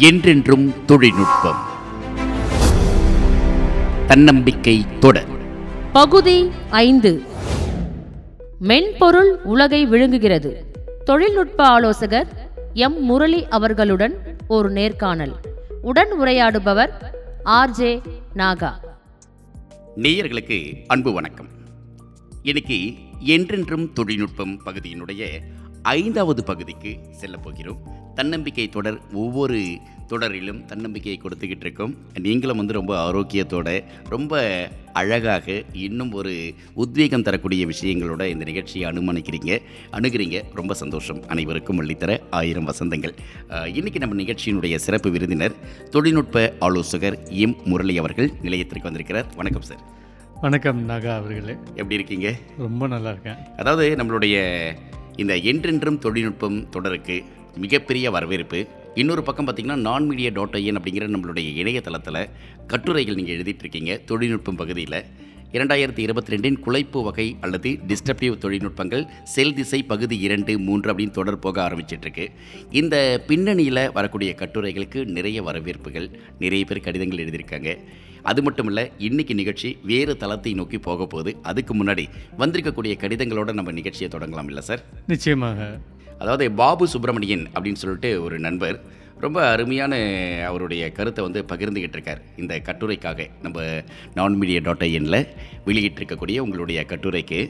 என்றென்றும் தொழில்நுட்பம். தன்னம்பிக்கை தொடர் பகுதி ஐந்து. மென்பொருள் உலகை விழுங்குகிறது. தொழில்நுட்ப ஆலோசகர் எம். முரளி அவர்களுடன் ஒரு நேர்காணல். உடன் உரையாடுபவர் ஆர்ஜே நாகா. நேயர்களுக்கு அன்பு வணக்கம். இன்னைக்கு என்றென்றும் தொழில்நுட்பம் பகுதியினுடைய ஐந்தாவது பகுதிக்கு செல்ல போகிறோம். தன்னம்பிக்கை தொடர் ஒவ்வொரு தொடரிலும் தன்னம்பிக்கையை கொடுத்துக்கிட்டு இருக்கோம். நீங்களும் வந்து ரொம்ப ஆரோக்கியத்தோட ரொம்ப அழகாக இன்னும் ஒரு உத்வேகம் தரக்கூடிய விஷயங்களோட இந்த நிகழ்ச்சியை அனுமதிக்கிறீங்க அணுகிறீங்க. ரொம்ப சந்தோஷம். அனைவருக்கும் அள்ளித்தர ஆயிரம் வசந்தங்கள். அஹ், இன்னைக்கு நம்ம நிகழ்ச்சியினுடைய சிறப்பு விருந்தினர் தொழில்நுட்ப ஆலோசகர் எம் முரளி அவர்கள் நிலையத்திற்கு வந்திருக்கிறார். வணக்கம் சார். வணக்கம் நாகா அவர்களே. எப்படி இருக்கீங்க? ரொம்ப நல்லா இருக்கேன். அதாவது நம்மளுடைய இந்த என்றென்றும் தொழில்நுட்பம் தொடருக்கு மிகப்பெரிய வரவேற்பு. இன்னொரு பக்கம் பார்த்திங்கன்னா நான் மீடியா டாட் ஐஎன் அப்படிங்கிற நம்மளுடைய இணையதளத்தில் கட்டுரைகள் நீங்கள் எழுதிட்டுருக்கீங்க தொழில்நுட்பம் பகுதியில். இரண்டாயிரத்தி இருபத்தி ரெண்டின் குலைப்பு வகை அல்லது டிஸ்டப்டிவ் தொழில்நுட்பங்கள் செல் திசை பகுதி இரண்டு மூன்று அப்படின்னு தொடர் போக ஆரம்பிச்சிட்ருக்கு. இந்த பின்னணியில் வரக்கூடிய கட்டுரைகளுக்கு நிறைய வரவேற்புகள் நிறைய பேர் கடிதங்கள் எழுதியிருக்காங்க. அது மட்டும் இல்லை இன்னைக்கு நிகழ்ச்சி வேறு தளத்தை நோக்கி போக போகுது. அதுக்கு முன்னாடி வந்திருக்கக்கூடிய கடிதங்களோட நம்ம நிகழ்ச்சியை தொடங்கலாம் இல்லை சார்? நிச்சயமாக. அதாவது பாபு சுப்பிரமணியன் அப்படின்னு சொல்லிட்டு ஒரு நண்பர் ரொம்ப அருமையான அவருடைய கருத்தை வந்து பகிர்ந்துகிட்டு இருக்கார். இந்த கட்டுரைக்காக நம்ம நான் மீடியா டாட் ஐஎனில் வெளியிட்டிருக்கக்கூடிய உங்களுடைய கட்டுரைக்கு.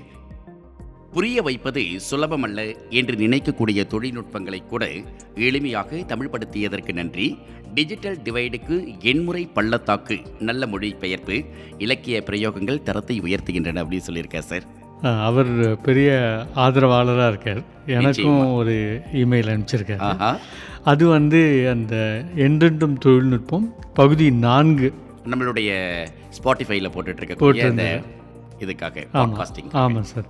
புரிய வைப்பது சுலபமல்ல என்று நினைக்கக்கூடிய தொழில்நுட்பங்களை கூட எளிமையாக தமிழ்படுத்தியதற்கு நன்றி. டிஜிட்டல் டிவைடுக்கு எண்முறை பள்ளத்தாக்கு நல்ல மொழிபெயர்ப்பு இலக்கிய பிரயோகங்கள் தரத்தை உயர்த்துகின்றன அப்படின்னு சொல்லியிருக்கார் சார். அவர் பெரிய ஆதரவாளராக இருக்கார். எனக்கும் ஒரு இமெயில் அனுப்பிச்சிருக்காரு. அது வந்து அந்த என்றென்றும் தொழில்நுட்பம் பகுதி நான்கு நம்மளுடைய ஸ்பாட்டிஃபைல போட்டுட்டு இருக்கக்கூடிய அந்த இதுக்காக பாட்காஸ்டிங் ஆமாம் சார்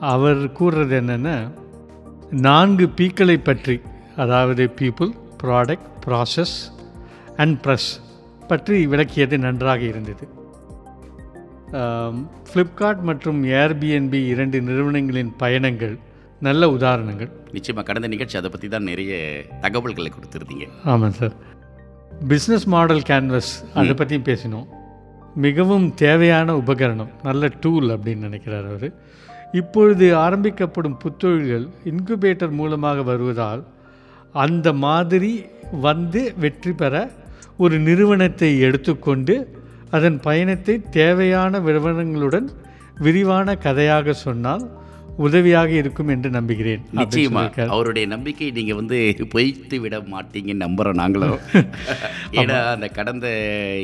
அவர் கூறுறது என்னென்னா நான்கு பீக்களை பற்றி அதாவது people product process and press பற்றி விளக்கியது நன்றாக இருந்தது. ஃப்ளிப்கார்ட் மற்றும் ஏர்பிஎன்பி இரண்டு நிறுவனங்களின் பயணங்கள் நல்ல உதாரணங்கள். நிச்சயமா கடந்த நிகழ்ச்சி அதை பத்தி தான் நிறைய தகவல்களை கொடுத்துருந்தீங்க. ஆமாம் சார். பிஸ்னஸ் மாடல் கேன்வஸ் அதை பற்றியும் பேசினோம். மிகவும் தேவையான உபகரணம் நல்ல டூல் அப்படின்னு நினைக்கிறார் அவர். இப்பொழுது ஆரம்பிக்கப்படும் புத்தொழில்கள் இன்குபேட்டர் மூலமாக வருவதால் அந்த மாதிரி வந்து வெற்றி பெற ஒரு நிறுவனத்தை எடுத்துக்கொண்டு அதன் பயணத்தை தேவையான விவரங்களுடன் விரிவான கதையாக சொன்னால் உதவியாக இருக்கும் என்று நம்புகிறேன் அப்படின்னு நிச்சயமா. சொல்லியிருக்கார். அவருடைய நம்பிக்கை நீங்க வந்து பொய்த்து விட மாட்டீங்கன்னு நம்புறோம் நாங்களும். ஏன்னா அந்த கடந்த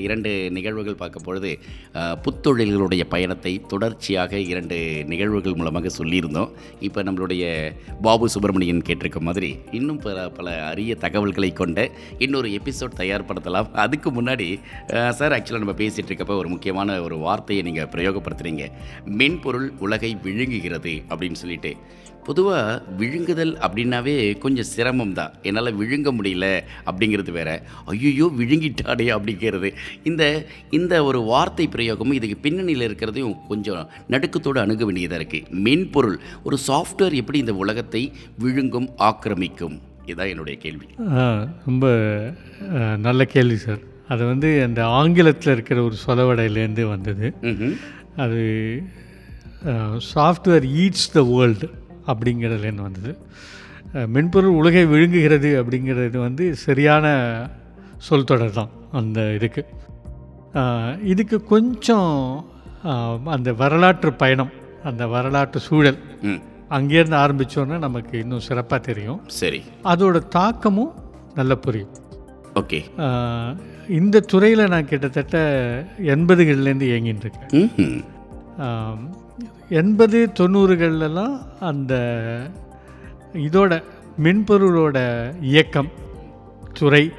இரண்டு நிகழ்வுகள் பார்க்கும் பொழுது புத்தொழில்களுடைய பயணத்தை தொடர்ச்சியாக இரண்டு நிகழ்வுகள் மூலமாக சொல்லியிருந்தோம். இப்போ நம்மளுடைய பாபு சுப்பிரமணியன் கேட்டிருக்க மாதிரி இன்னும் பல பல அரிய தகவல்களை கொண்ட இன்னொரு எபிசோட் தயார்படுத்தலாம். அதுக்கு முன்னாடி சார் ஆக்சுவலாக நம்ம பேசிகிட்டு இருக்கப்ப ஒரு முக்கியமான ஒரு வார்த்தையை நீங்கள் பிரயோகப்படுத்துறீங்க. மென்பொருள் உலகை விழுங்குகிறது அப்படின்னு சொல்லிட்டு. பொதுவாக விழுங்குதல் அப்படின்னாவே கொஞ்சம் சிரமம் தான் என்னால் விழுங்க முடியல அப்படிங்கிறது வேற. ஐயோ விழுங்கிட்டாடே அப்படிங்கிறது. இந்த இந்த ஒரு வார்த்தை பிரயோகமும் இதுக்கு பின்னணியில் இருக்கிறதையும் கொஞ்சம் நடுக்கத்தோடு அணுக வேண்டியதாக இருக்குது மென்பொருள் ஒரு சாஃப்ட்வேர் எப்படி இந்த உலகத்தை விழுங்கும் ஆக்கிரமிக்கும்? இதுதான் என்னுடைய கேள்வி. ரொம்ப நல்ல கேள்வி சார். அது வந்து அந்த ஆங்கிலத்தில் இருக்கிற ஒரு சொலவடையிலேருந்து வந்தது. அது சாஃப்ட்வேர் ஈட்ஸ் த வேர்ல்டு அப்படிங்கிறதுலேருந்து வந்தது. மென்பொருள் உலகை விழுங்குகிறது அப்படிங்கிறது வந்து சரியான சொல் தொடர் தான் அந்த இதுக்கு. இதுக்கு கொஞ்சம் அந்த வரலாற்று பயணம் அந்த வரலாற்று சூழல் அங்கேருந்து ஆரம்பித்தோன்னா நமக்கு இன்னும் சிறப்பாக தெரியும். சரி. அதோட தாக்கமும் நல்ல புரியும். ஓகே. இந்த துறையில் நான் கிட்டத்தட்ட எண்பதுகள்லேருந்து இயங்கின்னு இருக்கேன். எண்பது தொண்ணூறுகள்லாம் அந்த இதோட மென்பொருளோட இயக்கம் துறை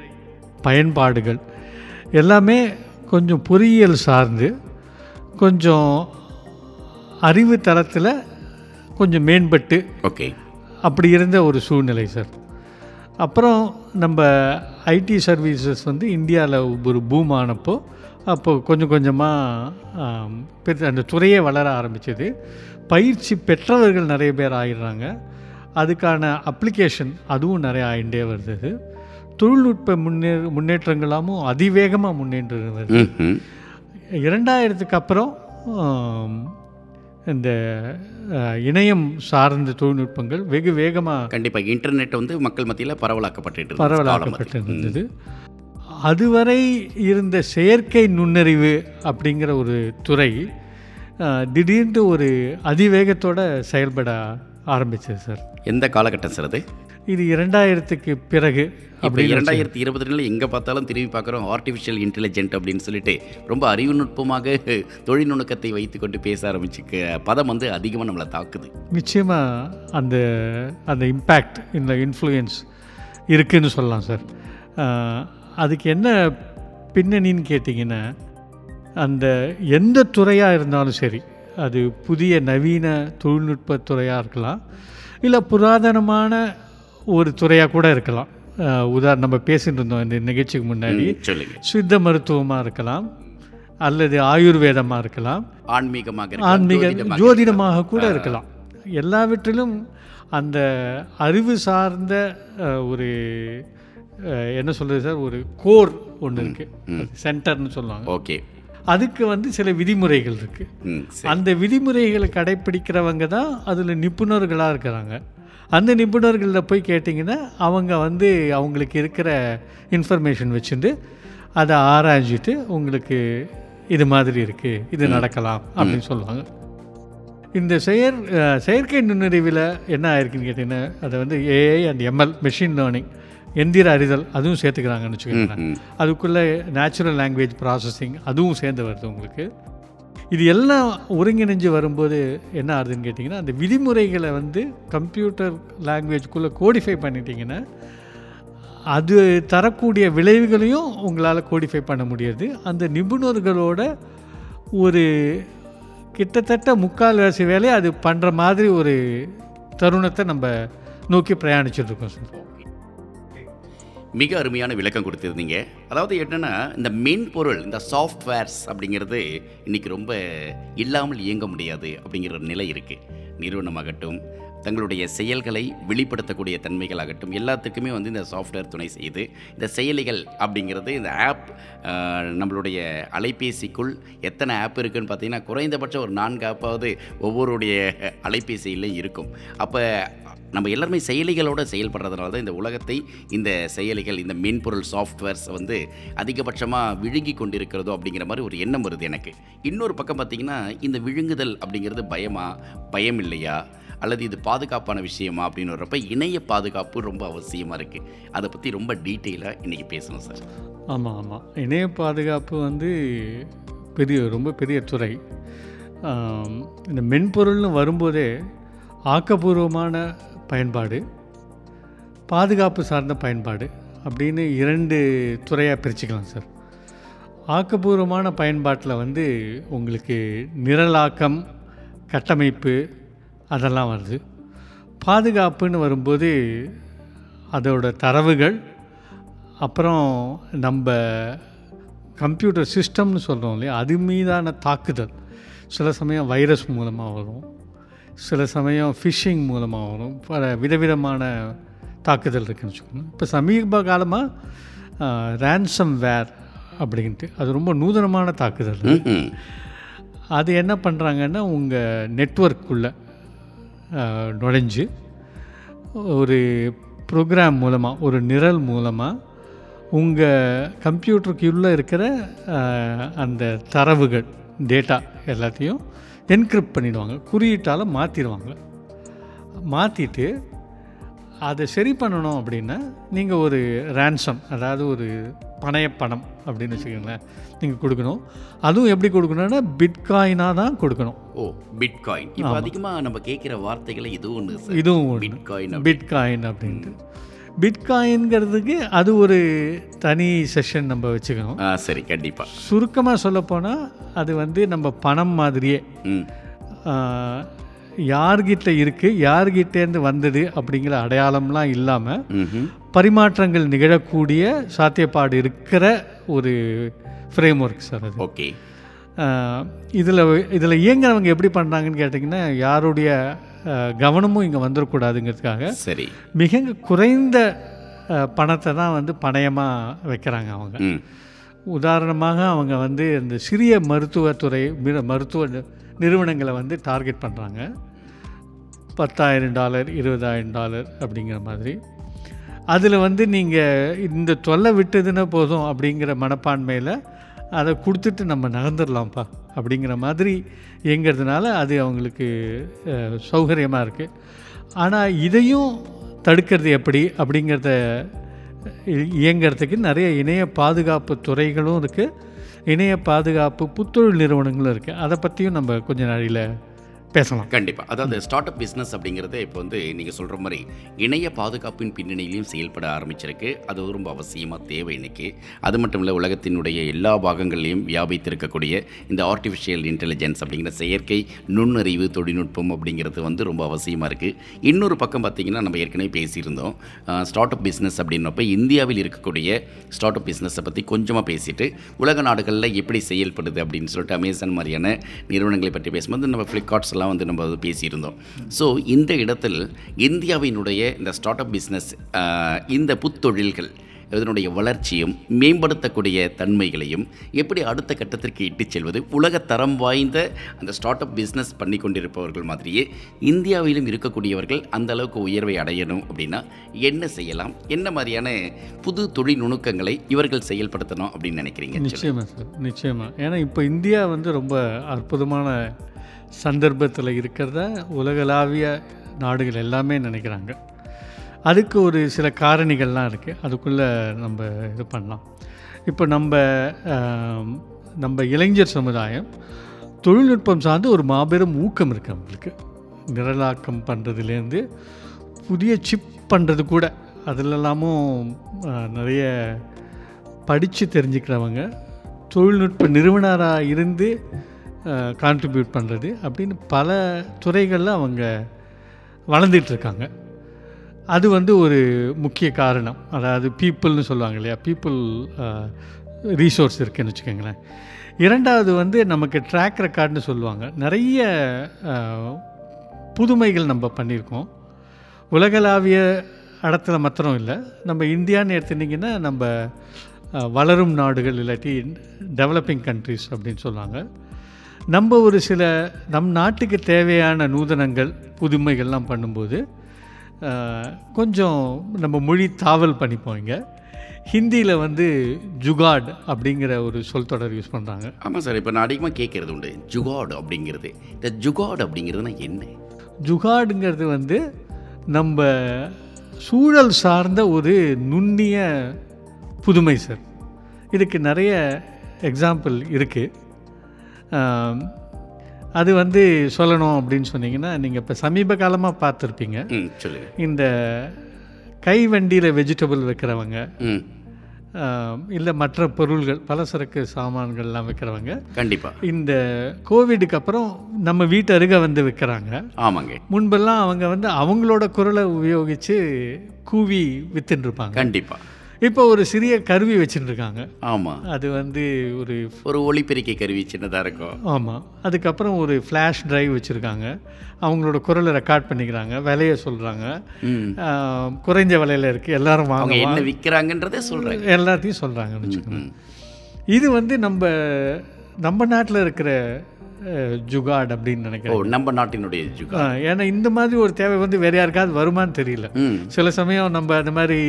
பயன்பாடுகள் எல்லாமே கொஞ்சம் பொறியியல் சார்ந்து கொஞ்சம் அறிவு தளத்தில் கொஞ்சம் மேம்பட்டு ஓகே. அப்படி இருந்த ஒரு சூழ்நிலை சார். அப்புறம் நம்ம ஐடி சர்வீசஸ் வந்து இந்தியாவில் ஒரு பூம் ஆனப்போ அப்போ கொஞ்சம் கொஞ்சமாக அந்த துறையே வளர ஆரம்பிச்சது. பயிற்சி பெற்றவர்கள் நிறைய பேர் ஆயிடுறாங்க. அதுக்கான அப்ளிகேஷன் அதுவும் நிறைய ஆகிட்டே வருது. தொழில்நுட்ப முன்னே முன்னேற்றங்களாமும் அதிவேகமாக முன்னேற்றம் வருது. இரண்டாயிரத்துக்கு அப்புறம் இந்த இணையம் சார்ந்த தொழில்நுட்பங்கள் வெகு வேகமாக கண்டிப்பா இன்டர்நெட் வந்து மக்கள் மத்தியில் பரவலாக்கப்பட்டு இருந்தது. அதுவரை இருந்த செயற்கை நுண்ணறிவு அப்படிங்கிற ஒரு துறை திடீர்னு ஒரு அதிவேகத்தோட செயல்பட ஆரம்பிச்சது சார். எந்த காலகட்டம் சார் அது? இது இரண்டாயிரத்துக்கு பிறகு இப்போ இரண்டாயிரத்தி இருபத்தி ரெண்டில் எங்கே பார்த்தாலும் திரும்பி பார்க்குறோம் ஆர்டிஃபிஷியல் இன்டெலிஜென்ட் அப்படின்னு சொல்லிட்டு ரொம்ப அறிவுநுட்பமாக தொழில்நுணுக்கத்தை வைத்துக்கொண்டு பேச ஆரம்பிச்சு பதம் வந்து அதிகமாக நம்மளை தாக்குது. நிச்சயமாக அந்த அந்த இம்பேக்ட் இந்த இன்ஃப்ளூயன்ஸ் இருக்குன்னு சொல்லலாம் சார். அதுக்கு என்ன பின்னணின்னு கேட்டிங்கன்னா அந்த எந்த துறையாக இருந்தாலும் சரி அது புதிய நவீன தொழில்நுட்ப துறையாக இருக்கலாம் இல்லை புராதனமான ஒரு துறையாக கூட இருக்கலாம். உதாரணம் நம்ம பேசிட்டு இருந்தோம் இந்த நிகழ்ச்சிக்கு முன்னாடி. சித்த மருத்துவமாக இருக்கலாம் அல்லது ஆயுர்வேதமாக இருக்கலாம் ஆன்மீகமாக இருக்கலாம், ஆன்மீக ஜோதிடமாக கூட இருக்கலாம். எல்லாவற்றிலும் அந்த அறிவு சார்ந்த ஒரு என்ன சொல்கிறது சார்? ஒரு கோர் ஒன்று இருக்குது சென்டர்னு சொல்லுவாங்க. ஓகே. அதுக்கு வந்து சில விதிமுறைகள் இருக்குது அந்த விதிமுறைகளை கடைப்பிடிக்கிறவங்க தான் அதில் நிபுணர்களாக இருக்கிறாங்க. அந்த நிபுணர்களில் போய் கேட்டிங்கன்னா அவங்க வந்து அவங்களுக்கு இருக்கிற இன்ஃபர்மேஷன் வச்சுட்டு அதை ஆராய்ஞ்சிட்டு உங்களுக்கு இது மாதிரி இருக்குது இது நடக்கலாம் அப்படின்னு சொல்லுவாங்க. இந்த செயற் செயற்கை நுண்ணறிவில் என்ன ஆயிருக்குன்னு கேட்டிங்கன்னா அதை வந்து AI and ML machine learning எந்திர அறிதல் அதுவும் சேர்த்துக்கிறாங்கன்னு வச்சுக்கோங்களேன். அதுக்குள்ளே நேச்சுரல் லாங்குவேஜ் ப்ராசஸிங் அதுவும் சேர்ந்து வருது உங்களுக்கு. இது எல்லாம் ஒருங்கிணைஞ்சு வரும்போது என்ன ஆகுதுன்னு கேட்டிங்கன்னா அந்த விதிமுறைகளை வந்து கம்ப்யூட்டர் லாங்குவேஜ்குள்ளே கோடிஃபை பண்ணிட்டீங்கன்னா அது தரக்கூடிய விளைவுகளையும் உங்களால் கோடிஃபை பண்ண முடியாது. அந்த நிபுணர்களோட ஒரு கிட்டத்தட்ட முக்கால்வாசி வேலையை அது பண்ணுற மாதிரி ஒரு தருணத்தை நம்ம நோக்கி பிரயாணிச்சுட்டு இருக்கோம் சார். மிக அருமையான விளக்கம் கொடுத்துருந்தீங்க. அதாவது என்னென்னா இந்த மென்பொருள் இந்த சாஃப்ட்வேர்ஸ் அப்படிங்கிறது இன்றைக்கி ரொம்ப இல்லாமல் இயங்க முடியாது அப்படிங்கிற ஒரு நிலை இருக்குது நிறுவனமாகட்டும் தங்களுடைய செயல்களை வெளிப்படுத்தக்கூடிய தன்மைகளாகட்டும் எல்லாத்துக்குமே வந்து இந்த சாஃப்ட்வேர் துணை செய்யுது. இந்த செயலிகள் அப்படிங்கிறது இந்த ஆப் நம்மளுடைய அலைபேசிக்குள் எத்தனை ஆப் இருக்குன்னு பார்த்தீங்கன்னா குறைந்தபட்சம் ஒரு நான்கு ஆப்பாவது ஒவ்வொருடைய அலைபேசியிலையும் இருக்கும். அப்போ நம்ம எல்லாருமே செயலிகளோடு செயல்படுறதுனால தான் இந்த உலகத்தை இந்த செயலிகள் இந்த மென்பொருள் சாஃப்ட்வேர்ஸ் வந்து அதிகபட்சமாக விழுங்கி கொண்டிருக்கிறதோ அப்படிங்கிற மாதிரி ஒரு எண்ணம் வருது எனக்கு. இன்னொரு பக்கம் பார்த்திங்கன்னா இந்த விழுங்குதல் அப்படிங்கிறது பயமா பயம் இல்லையா அல்லது இது பாதுகாப்பான விஷயமா அப்படின்னு வர்றப்ப இணைய பாதுகாப்பு ரொம்ப அவசியமாக இருக்குது அதை பற்றி ரொம்ப டீட்டெயிலாக இன்றைக்கி பேசணும் சார். ஆமாம் ஆமாம் இணைய பாதுகாப்பு வந்து பெரிய ரொம்ப பெரிய துறை. இந்த மென்பொருள்னு வரும்போதே ஆக்கப்பூர்வமான பயன்பாடு பாதுகாப்பு சார்ந்த பயன்பாடு அப்படின்னு இரண்டு துறையாக பிரிச்சுக்கலாம் சார். ஆக்கப்பூர்வமான பயன்பாட்டில் வந்து உங்களுக்கு நிரலாக்கம் கட்டமைப்பு அதெல்லாம் வருது. பாதுகாப்புன்னு வரும்போது அதோட தரவுகள் அப்புறம் நம்ம கம்ப்யூட்டர் சிஸ்டம்னு சொல்கிறோம் இல்லையா அது மீதான தாக்குதல். சில சமயம் வைரஸ் மூலமாக வரும். சில சமயம் ஃபிஷிங் மூலமாக வரும். பல விதவிதமான தாக்குதல் இருக்குன்னு வச்சுக்கோங்க. இப்போ சமீப காலமாக ரேன்சம் வேர் அப்படின்ட்டு அது ரொம்ப நூதனமான தாக்குதல். அது என்ன பண்ணுறாங்கன்னா உங்கள் நெட்ஒர்க்குள்ளே நுழைஞ்சு ஒரு ப்ரோக்ராம் மூலமாக ஒரு நிரல் மூலமாக உங்கள் கம்ப்யூட்டருக்குள்ளே இருக்கிற அஹ், அந்த தரவுகள் டேட்டா எல்லாத்தையும் என்கிரிப்ட் பண்ணிடுவாங்க குறியீட்டால் மாற்றிடுவாங்க மாற்றிட்டு அதை சரி பண்ணணும் அப்படின்னா நீங்கள் ஒரு ரேன்சம் அதாவது ஒரு பணைய பணம் அப்படின்னு வச்சுக்கோங்களேன் நீங்கள் கொடுக்கணும். அதுவும் எப்படி கொடுக்கணும்னா பிட்காயினாக தான் கொடுக்கணும். ஓ பிட்காயின் இப்போ அதிகமாக நம்ம கேட்குற வார்த்தைகளை இது ஒன்று இதுவும் பிட்காயின் பிட்காயின் அப்படின்ட்டு. பிட்காயின்ங்கிறதுக்கு அது ஒரு தனி செஷன் நம்ம வச்சுக்கணும். ஆ சரி கண்டிப்பாக சுருக்கமாக சொல்லப்போனால் அது வந்து நம்ம பணம் மாதிரியே. யார்கிட்ட இருக்குது யார்கிட்டேருந்து வந்தது அப்படிங்கிற அடையாளம்லாம் இல்லாமல். பரிமாற்றங்கள் நிகழக்கூடிய சாத்தியப்பாடு இருக்கிற ஒரு ஃப்ரேம் ஒர்க் சார் அது. ஓகே. இதில் இதில் இயங்குறவங்க எப்படி பண்ணுறாங்கன்னு கேட்டிங்கன்னா யாருடைய கவனமும் இங்கே வந்துடக்கூடாதுங்கிறதுக்காக சரி. மிக குறைந்த பணத்தை தான் வந்து பணயமாக வைக்கிறாங்க அவங்க. உதாரணமாக அவங்க வந்து இந்த சிறிய மருத்துவத்துறை மிர- மருத்துவ நிறுவனங்களை வந்து டார்கெட் பண்ணுறாங்க பத்தாயிரம் டாலர் இருபதாயிரம் டாலர் அப்படிங்கிற மாதிரி. அதில் வந்து நீங்கள் இந்த தொல்லை விட்டதுன்னா போதும் அப்படிங்கிற மனப்பான்மையில் அதை கொடுத்துட்டு நம்ம நகர்ந்துடலாம்ப்பா அப்படிங்கிற மாதிரி இயங்கிறதுனால அது அவங்களுக்கு சௌகரியமாக இருக்குது ஆனால் இதையும் தடுக்கிறது எப்படி அப்படிங்கிறத இயங்கிறதுக்கு நிறைய இணைய பாதுகாப்பு துறைகளும் இருக்குது இணைய பாதுகாப்பு புத்தொழில் நிறுவனங்களும் இருக்குது அதை பற்றியும் நம்ம கொஞ்ச நாளையில் பேசலாம். கண்டிப்பாக அதாவது ஸ்டார்ட் அப் பிஸ்னஸ் அப்படிங்கிறது இப்போ வந்து நீங்கள் சொல்கிற மாதிரி இணைய பாதுகாப்பின் பின்னணியிலையும் செயல்பட ஆரம்பிச்சிருக்கு. அது ரொம்ப அவசியமாக தேவை இன்னைக்கு. அது மட்டும் இல்லை உலகத்தினுடைய எல்லா பாகங்கள்லையும் வியாபித்திருக்கக்கூடிய இந்த ஆர்டிஃபிஷியல் இன்டெலிஜென்ஸ் அப்படிங்கிற செயற்கை நுண்ணறிவு தொழில்நுட்பம் அப்படிங்கிறது வந்து ரொம்ப அவசியமாக இருக்குது இன்னொரு பக்கம் பார்த்திங்கன்னா நம்ம ஏற்கனவே பேசியிருந்தோம். ஸ்டார்ட் அப் பிஸ்னஸ் அப்படின்னப்ப இந்தியாவில் இருக்கக்கூடிய ஸ்டார்ட் அப் பிஸ்னஸை பற்றி கொஞ்சமாக பேசிட்டு உலக நாடுகளில் எப்படி செயல்படுது அப்படின்னு சொல்லிட்டு அமேசான் மாதிரியான நிறுவனங்களை பற்றி பேசும்போது நம்ம ஃப்ளிப்கார்ட்ஸ் எல்லாம் வந்து நம்ம பேசியிருந்தோம். ஸோ இந்த இடத்தில் இந்தியாவினுடைய இந்த ஸ்டார்ட் அப் பிஸ்னஸ் இந்த புத்தொழில்கள் இதனுடைய வளர்ச்சியும் மேம்படுத்தக்கூடிய தன்மைகளையும் எப்படி அடுத்த கட்டத்திற்கு இட்டுச் செல்வது உலக தரம் வாய்ந்த அந்த ஸ்டார்ட் அப் பிஸ்னஸ் பண்ணி கொண்டிருப்பவர்கள் மாதிரியே இந்தியாவிலும் இருக்கக்கூடியவர்கள் அந்த அளவுக்கு உயர்வை அடையணும் அப்படின்னா என்ன செய்யலாம் என்ன மாதிரியான புது தொழில் நுணுக்கங்களை இவர்கள் செயல்படுத்தணும் அப்படின்னு நினைக்கிறீங்க? நிச்சயமாக சார் நிச்சயமாக ஏன்னா இப்போ இந்தியா வந்து ரொம்ப அற்புதமான சந்தர்ப்பத்தில் இருக்கிறத உலகளாவிய நாடுகள் எல்லாமே நினைக்கிறாங்க. அதுக்கு ஒரு சில காரணிகள்லாம் இருக்குது அதுக்குள்ளே நம்ம இது பண்ணலாம். இப்போ நம்ம நம்ம இளைஞர் சமுதாயம் தொழில்நுட்பம் சார்ந்து ஒரு மாபெரும் ஊக்கம் இருக்குது அவங்களுக்கு நிரலாக்கம் பண்ணுறதுலேருந்து புதிய சிப் பண்ணுறது கூட. அதிலெல்லாமும் நிறைய படித்து தெரிஞ்சுக்கிறவங்க தொழில்நுட்ப நிறுவனராக இருந்து கான்ட்ரிபியூட் பண்ணுறது அப்படின்னு பல துறைகளில் அவங்க வளர்ந்துட்டுருக்காங்க அது வந்து ஒரு முக்கிய காரணம். அதாவது பீப்புள்னு சொல்லுவாங்க இல்லையா? பீப்புள் ரீசோர்ஸ் இருக்குதுன்னு வச்சுக்கோங்களேன். இரண்டாவது வந்து நமக்கு ட்ராக் ரெக்கார்டுன்னு சொல்லுவாங்க. நிறைய புதுமைகள் நம்ம பண்ணியிருக்கோம். உலகளாவிய இடத்துல மாத்திரம் இல்லை. நம்ம இந்தியான்னு எடுத்துட்டிங்கன்னா நம்ம வளரும் நாடுகள் இல்லாட்டி டெவலப்பிங் கண்ட்ரிஸ் அப்படின்னு சொல்லுவாங்க. நம்ம ஒரு சில நம் நாட்டுக்கு தேவையான நூதனங்கள் புதுமைகள்லாம் பண்ணும்போது கொஞ்சம் நம்ம மொழி தாவல் பண்ணிப்போம் இங்கே. ஹிந்தியில் வந்து ஜுகாட் அப்படிங்கிற ஒரு சொல் தொடர் யூஸ் பண்ணுறாங்க ஆமாம் சார் இப்போ நான் அதிகமாக கேட்குறது உண்டு. ஜுகாட் அப்படிங்கிறது. இந்த ஜுகாட் அப்படிங்கிறதுனா என்ன? ஜுகாடுங்கிறது வந்து நம்ம சூழல் சார்ந்த ஒரு நுண்ணிய புதுமை சார். இதுக்கு நிறைய எக்ஸாம்பிள் இருக்குது அது வந்து சொல்லணும் அப்படின்னு சொன்னீங்கன்னா நீங்கள் இப்போ சமீப காலமாக பார்த்துருப்பீங்க. இந்த கை வண்டியில் வெஜிடபிள் வைக்கிறவங்க இல்லை மற்ற பொருள்கள் பலசரக்கு சாமான்கள்லாம் வைக்கிறவங்க கண்டிப்பாக இந்த கோவிடுக்கு அப்புறம் நம்ம வீட்டு அருகே வந்து விற்கிறாங்க ஆமாங்க. முன்பெல்லாம் அவங்க வந்து அவங்களோட குரலை உபயோகித்து கூவி வித்துன்னு இருப்பாங்க. கண்டிப்பாக இப்போ ஒரு சிறிய கருவி வச்சுட்டு இருக்காங்க ஆமாம் அது வந்து ஒரு ஒரு ஒளிப்பெருக்கை கருவி சின்னதாக இருக்கும். ஆமாம் அதுக்கப்புறம் ஒரு ஃப்ளாஷ் டிரைவ் வச்சுருக்காங்க. அவங்களோட குரலை ரெக்கார்ட் பண்ணிக்கிறாங்க. விலையை சொல்கிறாங்க குறைஞ்ச விலையில் இருக்குது எல்லாரும் வாங்க என்ன விற்கிறாங்கன்றதே சொல்கிறாங்க எல்லாத்தையும் சொல்கிறாங்கன்னு வச்சுக்கோங்க. இது வந்து நம்ம நம்ம நாட்டில் இருக்கிற ஜுகாட் அப்படின்னு நினைக்கிறேன். நம்ம நாட்டினுடைய ஜுகா ஆ, ஏன்னா இந்த மாதிரி ஒரு தேவை வந்து வேற யாருக்காவது வருமான்னு தெரியல. சில சமயம் நம்ம அந்த மாதிரி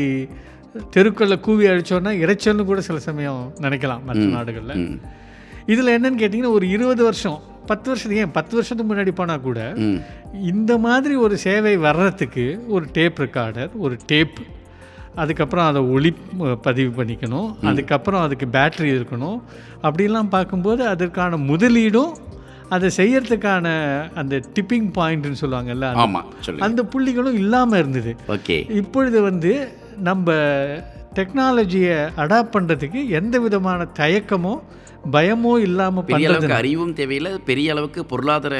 தெருக்களில் கூவி அழிச்சோன்னா இறைச்சல்னு கூட சில சமயம் நினைக்கலாம் மற்ற நாடுகளில். இதில் என்னன்னு கேட்டிங்கன்னா ஒரு இருபது வருஷம் பத்து வருஷத்துக்கு ஏன்? பத்து வருஷத்துக்கு முன்னாடி போனால் கூட இந்த மாதிரி ஒரு சேவை வர்றதுக்கு ஒரு டேப் ரெக்கார்டர் ஒரு டேப் அதுக்கப்புறம் அதை ஒளி பதிவு பண்ணிக்கணும் அதுக்கப்புறம் அதுக்கு பேட்டரி இருக்கணும். அப்படிலாம் பார்க்கும்போது அதற்கான முதலீடும் அதை செய்யறதுக்கான அந்த டிப்பிங் பாயிண்ட்னு சொல்லுவாங்கல்ல அந்த புள்ளிகளும் இல்லாமல் இருந்தது. ஓகே. இப்பொழுது வந்து நம்ம டெக்னாலஜியை அடாப்ட் பண்ணுறதுக்கு எந்த விதமான தயக்கமோ பயமோ இல்லாமல் பெரிய அளவுக்கு அறிவும் தேவையில்லை. பெரிய அளவுக்கு பொருளாதார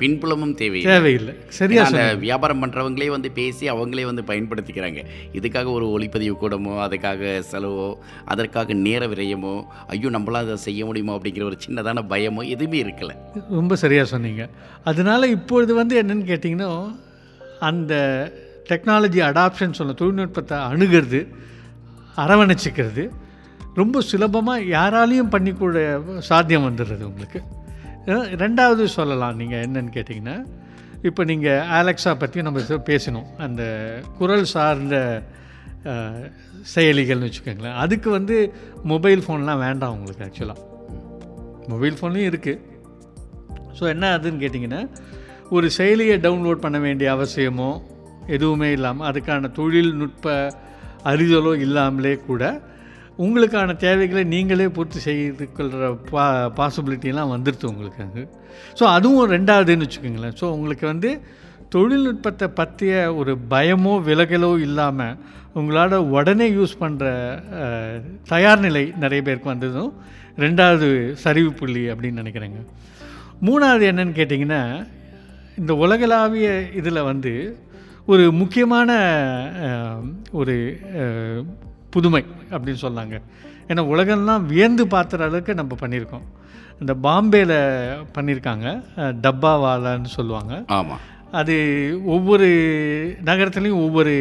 பின்புலமும் தேவையில்லை. தேவையில்லை. சரியா அந்த வியாபாரம் பண்ணுறவங்களே வந்து பேசி அவங்களே வந்து பயன்படுத்திக்கிறாங்க. இதுக்காக ஒரு ஒளிப்பதிவு கூடமோ அதுக்காக செலவோ அதற்காக நேர விரயமோ ஐயோ நம்மளால் அதை செய்ய முடியுமோ அப்படிங்கிற ஒரு சின்னதான பயமோ எதுவுமே இருக்கல. ரொம்ப சரியாக சொன்னீங்க. அதனால இப்பொழுது வந்து என்னன்னு கேட்டிங்கன்னா அந்த டெக்னாலஜி அடாப்ஷன் சொல்ல தொழில்நுட்பத்தை அணுகிறது அரவணைச்சிக்கிறது. ரொம்ப சுலபமாக யாராலையும் பண்ணிக்கூட சாத்தியம் வந்துடுறது உங்களுக்கு. ரெண்டாவது சொல்லலாம் நீங்கள் என்னன்னு கேட்டிங்கன்னா இப்போ நீங்கள் ஆலெக்ஸா பற்றி நம்ம ச- பேசினோம். அந்த குரல் சார்ந்த செயலிகள்னு வச்சுக்கோங்களேன். அதுக்கு வந்து மொபைல் ஃபோன்லாம் வேண்டாம் உங்களுக்கு ஆக்சுவலாக மொபைல் ஃபோன்லேயும் இருக்குது ஸோ என்ன அதுன்னு கேட்டிங்கன்னா ஒரு செயலியை டவுன்லோட் பண்ண வேண்டிய அவசியமோ எதுவுமே இல்லாமல் அதுக்கான தொழில்நுட்ப அறிதலோ இல்லாமலே கூட உங்களுக்கான தேவைகளை நீங்களே பூர்த்தி செய்து கொள்கிற பா பாசிபிலிட்டிலாம் வந்துடுது உங்களுக்கு அங்கே. ஸோ அதுவும் ரெண்டாவதுன்னு வச்சுக்கோங்களேன். ஸோ உங்களுக்கு வந்து தொழில்நுட்பத்தை பற்றிய ஒரு பயமோ விலகலோ இல்லாமல் உங்களோட உடனே யூஸ் பண்ணுற தயார் நிலை நிறைய பேருக்கு வந்ததும் ரெண்டாவது சரிவு புள்ளி அப்படின்னு நினைக்கிறேங்க. மூணாவது என்னன்னு கேட்டிங்கன்னா இந்த உலகளாவிய இதில் வந்து ஒரு முக்கியமான ஒரு புதுமை அப்படின்னு சொன்னாங்க. ஏன்னா உலகம்லாம் வியந்து பார்த்துற அளவுக்கு நம்ம பண்ணியிருக்கோம். இந்த பாம்பேயில் பண்ணியிருக்காங்க. டப்பாவாலான்னு சொல்லுவாங்க. ஆமாம் அது ஒவ்வொரு நகரத்துலேயும் ஒவ்வொரு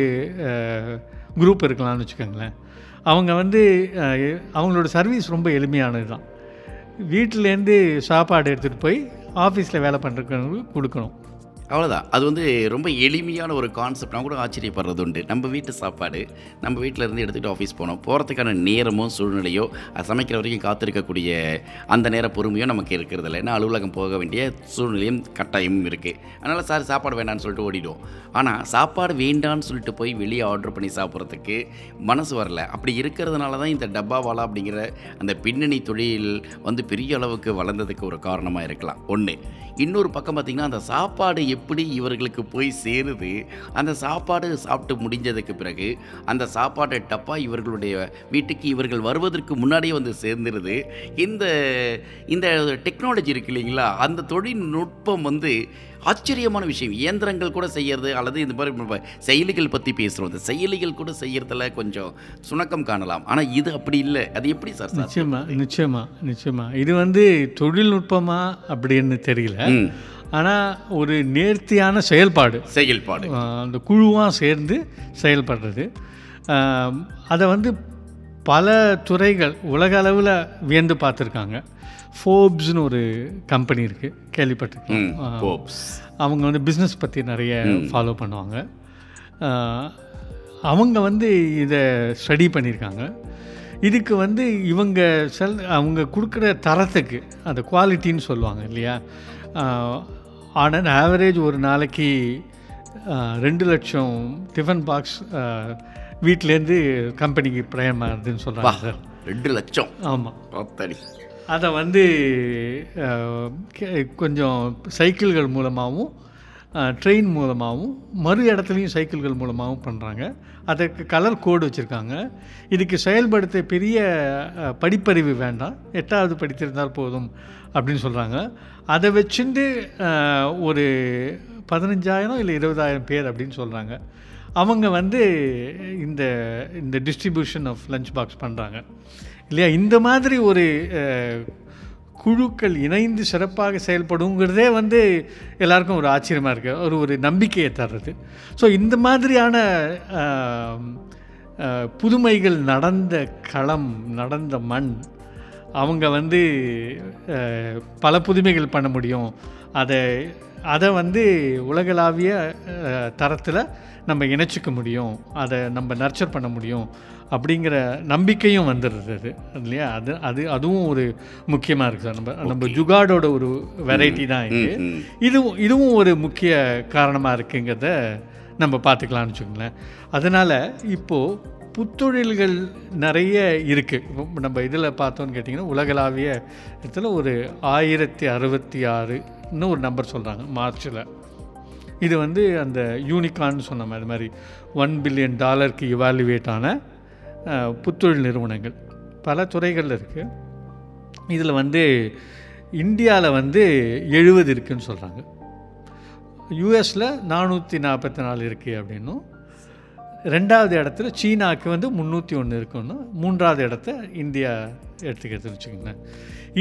குரூப் இருக்கலாம்னு வச்சுக்கோங்களேன். அவங்க வந்து அவங்களோட சர்வீஸ் ரொம்ப எளிமையானது தான். வீட்டிலேருந்து சாப்பாடு எடுத்துகிட்டு போய் ஆஃபீஸில் வேலை பண்ணுறவங்களுக்கு கொடுக்கணும். அவ்வளோதான் அது வந்து ரொம்ப எளிமையான ஒரு கான்செப்ட் நான் கூட ஆச்சரியப்படுறது உண்டு. நம்ம வீட்டு சாப்பாடு நம்ம வீட்டில் இருந்து எடுத்துகிட்டு ஆஃபீஸ் போனோம். போகிறதுக்கான நேரமோ சூழ்நிலையோ அது சமைக்கிற வரைக்கும் காத்திருக்கக்கூடிய அந்த நேர பொறுமையோ நமக்கு இருக்கிறது இல்லை. ஏன்னா அலுவலகம் போக வேண்டிய சூழ்நிலையும் கட்டாயமும் இருக்குது அதனால் சார் சாப்பாடு வேண்டாம்னு சொல்லிட்டு ஓடிடுவோம். ஆனால் சாப்பாடு வேண்டான்னு சொல்லிட்டு போய் வெளியே ஆர்டர் பண்ணி சாப்பிட்றதுக்கு மனசு வரல. அப்படி இருக்கிறதுனால தான் இந்த டப்பாவாலா அப்படிங்கிற அந்த பின்னணி தொழில் வந்து பெரிய அளவுக்கு வளர்ந்ததுக்கு ஒரு காரணமாக இருக்கலாம். ஒன்று இன்னொரு பக்கம் பார்த்திங்கன்னா அந்த சாப்பாடு எப்படி இவர்களுக்கு போய் சேருது? அந்த சாப்பாடு சாப்பிட்டு முடிஞ்சதுக்கு பிறகு அந்த சாப்பாடு டப்பா இவர்களுடைய வீட்டுக்கு இவர்கள் வருவதற்கு முன்னாடியே வந்து சேர்ந்துருது. இந்த இந்த டெக்னாலஜி இருக்கு இல்லைங்களா? அந்த தொழில்நுட்பம் வந்து ஆச்சரியமான விஷயம். இயந்திரங்கள் கூட செய்யறது அல்லது இந்த மாதிரி செயலிகள் பற்றி பேசுகிறோம் இந்த செயலிகள் கூட செய்யறதுல கொஞ்சம் சுணக்கம் காணலாம். ஆனால் இது அப்படி இல்லை. அது எப்படி சார் சார் நிச்சயமா நிச்சயமா நிச்சயமா. இது வந்து தொழில்நுட்பமா அப்படின்னு தெரியல. ஆனால் ஒரு நேர்த்தியான செயல்பாடு. செயல்பாடு. அந்த குழுவாக சேர்ந்து செயல்படுறது. அதை வந்து பல துறைகள் உலக அளவில் வியந்து பார்த்துருக்காங்க. ஃபோர்ப்ஸ்னு ஒரு கம்பெனி இருக்குது கேள்விப்பட்டிருக்கேன் அவங்க வந்து பிஸ்னஸ் பற்றி நிறைய ஃபாலோ பண்ணுவாங்க. அவங்க வந்து இதை ஸ்டடி பண்ணியிருக்காங்க. இதுக்கு வந்து இவங்க செல் அவங்க கொடுக்குற தரத்துக்கு அந்த குவாலிட்டின்னு சொல்லுவாங்க இல்லையா? ஆன் அன் ஆவரேஜ் ஒரு நாளைக்கு ரெண்டு லட்சம் டிஃபன் பாக்ஸ் வீட்டிலேருந்து கம்பெனிக்கு பிரயமாகுதுன்னு சொல்கிறாங்க சார். ரெண்டு லட்சம். ஆமாம் அதை வந்து கொஞ்சம் சைக்கிள்கள் மூலமாகவும் ட்ரெயின் மூலமாகவும் மறு இடத்துலையும் சைக்கிள்கள் மூலமாகவும் பண்ணுறாங்க அதற்கு கலர் கோடு வச்சுருக்காங்க. இதுக்கு செயல்படுத்த பெரிய படிப்பறிவு வேண்டாம். எட்டாவது படித்திருந்தால் போதும் அப்படின்னு சொல்கிறாங்க அதை வச்சுட்டு ஒரு பதினஞ்சாயிரம் இல்லை இருபதாயிரம் பேர் அப்படின்னு சொல்கிறாங்க அவங்க வந்து இந்த இந்த டிஸ்ட்ரிபியூஷன் ஆஃப் லஞ்ச் பாக்ஸ் பண்ணுறாங்க இல்லையா? இந்த மாதிரி ஒரு குழுக்கள் இணைந்து சிறப்பாக செயல்படுங்கிறதே வந்து எல்லாருக்கும் ஒரு ஆச்சரியமாக இருக்குது ஒரு ஒரு நம்பிக்கையை தர்றது. ஸோ இந்த மாதிரியான புதுமைகள் நடந்த களம் நடந்த மண் அவங்க வந்து பல புதுமைகள் பண்ண முடியும். அதை அதை வந்து உலகளாவிய தரத்தில் நம்ம இணைச்சிக்க முடியும். அதை நம்ம நர்ச்சர் பண்ண முடியும். அப்படிங்கிற நம்பிக்கையும் வந்துடுது அது இல்லையா? அது அது அதுவும் ஒரு முக்கியமாக இருக்குது சார். நம்ம நம்ம ஜுகாடோட ஒரு வெரைட்டி தான் இது. இதுவும் இதுவும் ஒரு முக்கிய காரணமாக இருக்குங்கிறத நம்ம பார்த்துக்கலாம்னு வச்சுக்கோங்களேன். அதனால் இப்போது புத்தொழில்கள் நிறைய இருக்குது நம்ம இதில் பார்த்தோன்னு கேட்டிங்கன்னா உலகளாவிய இடத்துல ஒரு ஆயிரத்தி அறுபத்தி ஆறுன்னு ஒரு நம்பர் சொல்கிறாங்க மார்ச்சில் இது வந்து அந்த யூனிகான்னு சொன்ன மாதிரி மாதிரி ஒன் பில்லியன் டாலருக்கு இவாலுவேட் ஆன புத்தொழில் நிறுவனங்கள். பல துறைகளில் இருக்குது இதில் வந்து இந்தியாவில் வந்து எழுபது இருக்குதுன்னு சொல்கிறாங்க யூஎஸில் நானூற்றி நாற்பத்தி நாலு இருக்குது அப்படின்னும் ரெண்டாவது இடத்துல சீனாவுக்கு வந்து முந்நூற்றி ஒன்று இருக்குன்னு. மூன்றாவது இடத்த இந்தியா எடுத்துக்கிறதுன்னு வச்சுக்கோங்களேன்.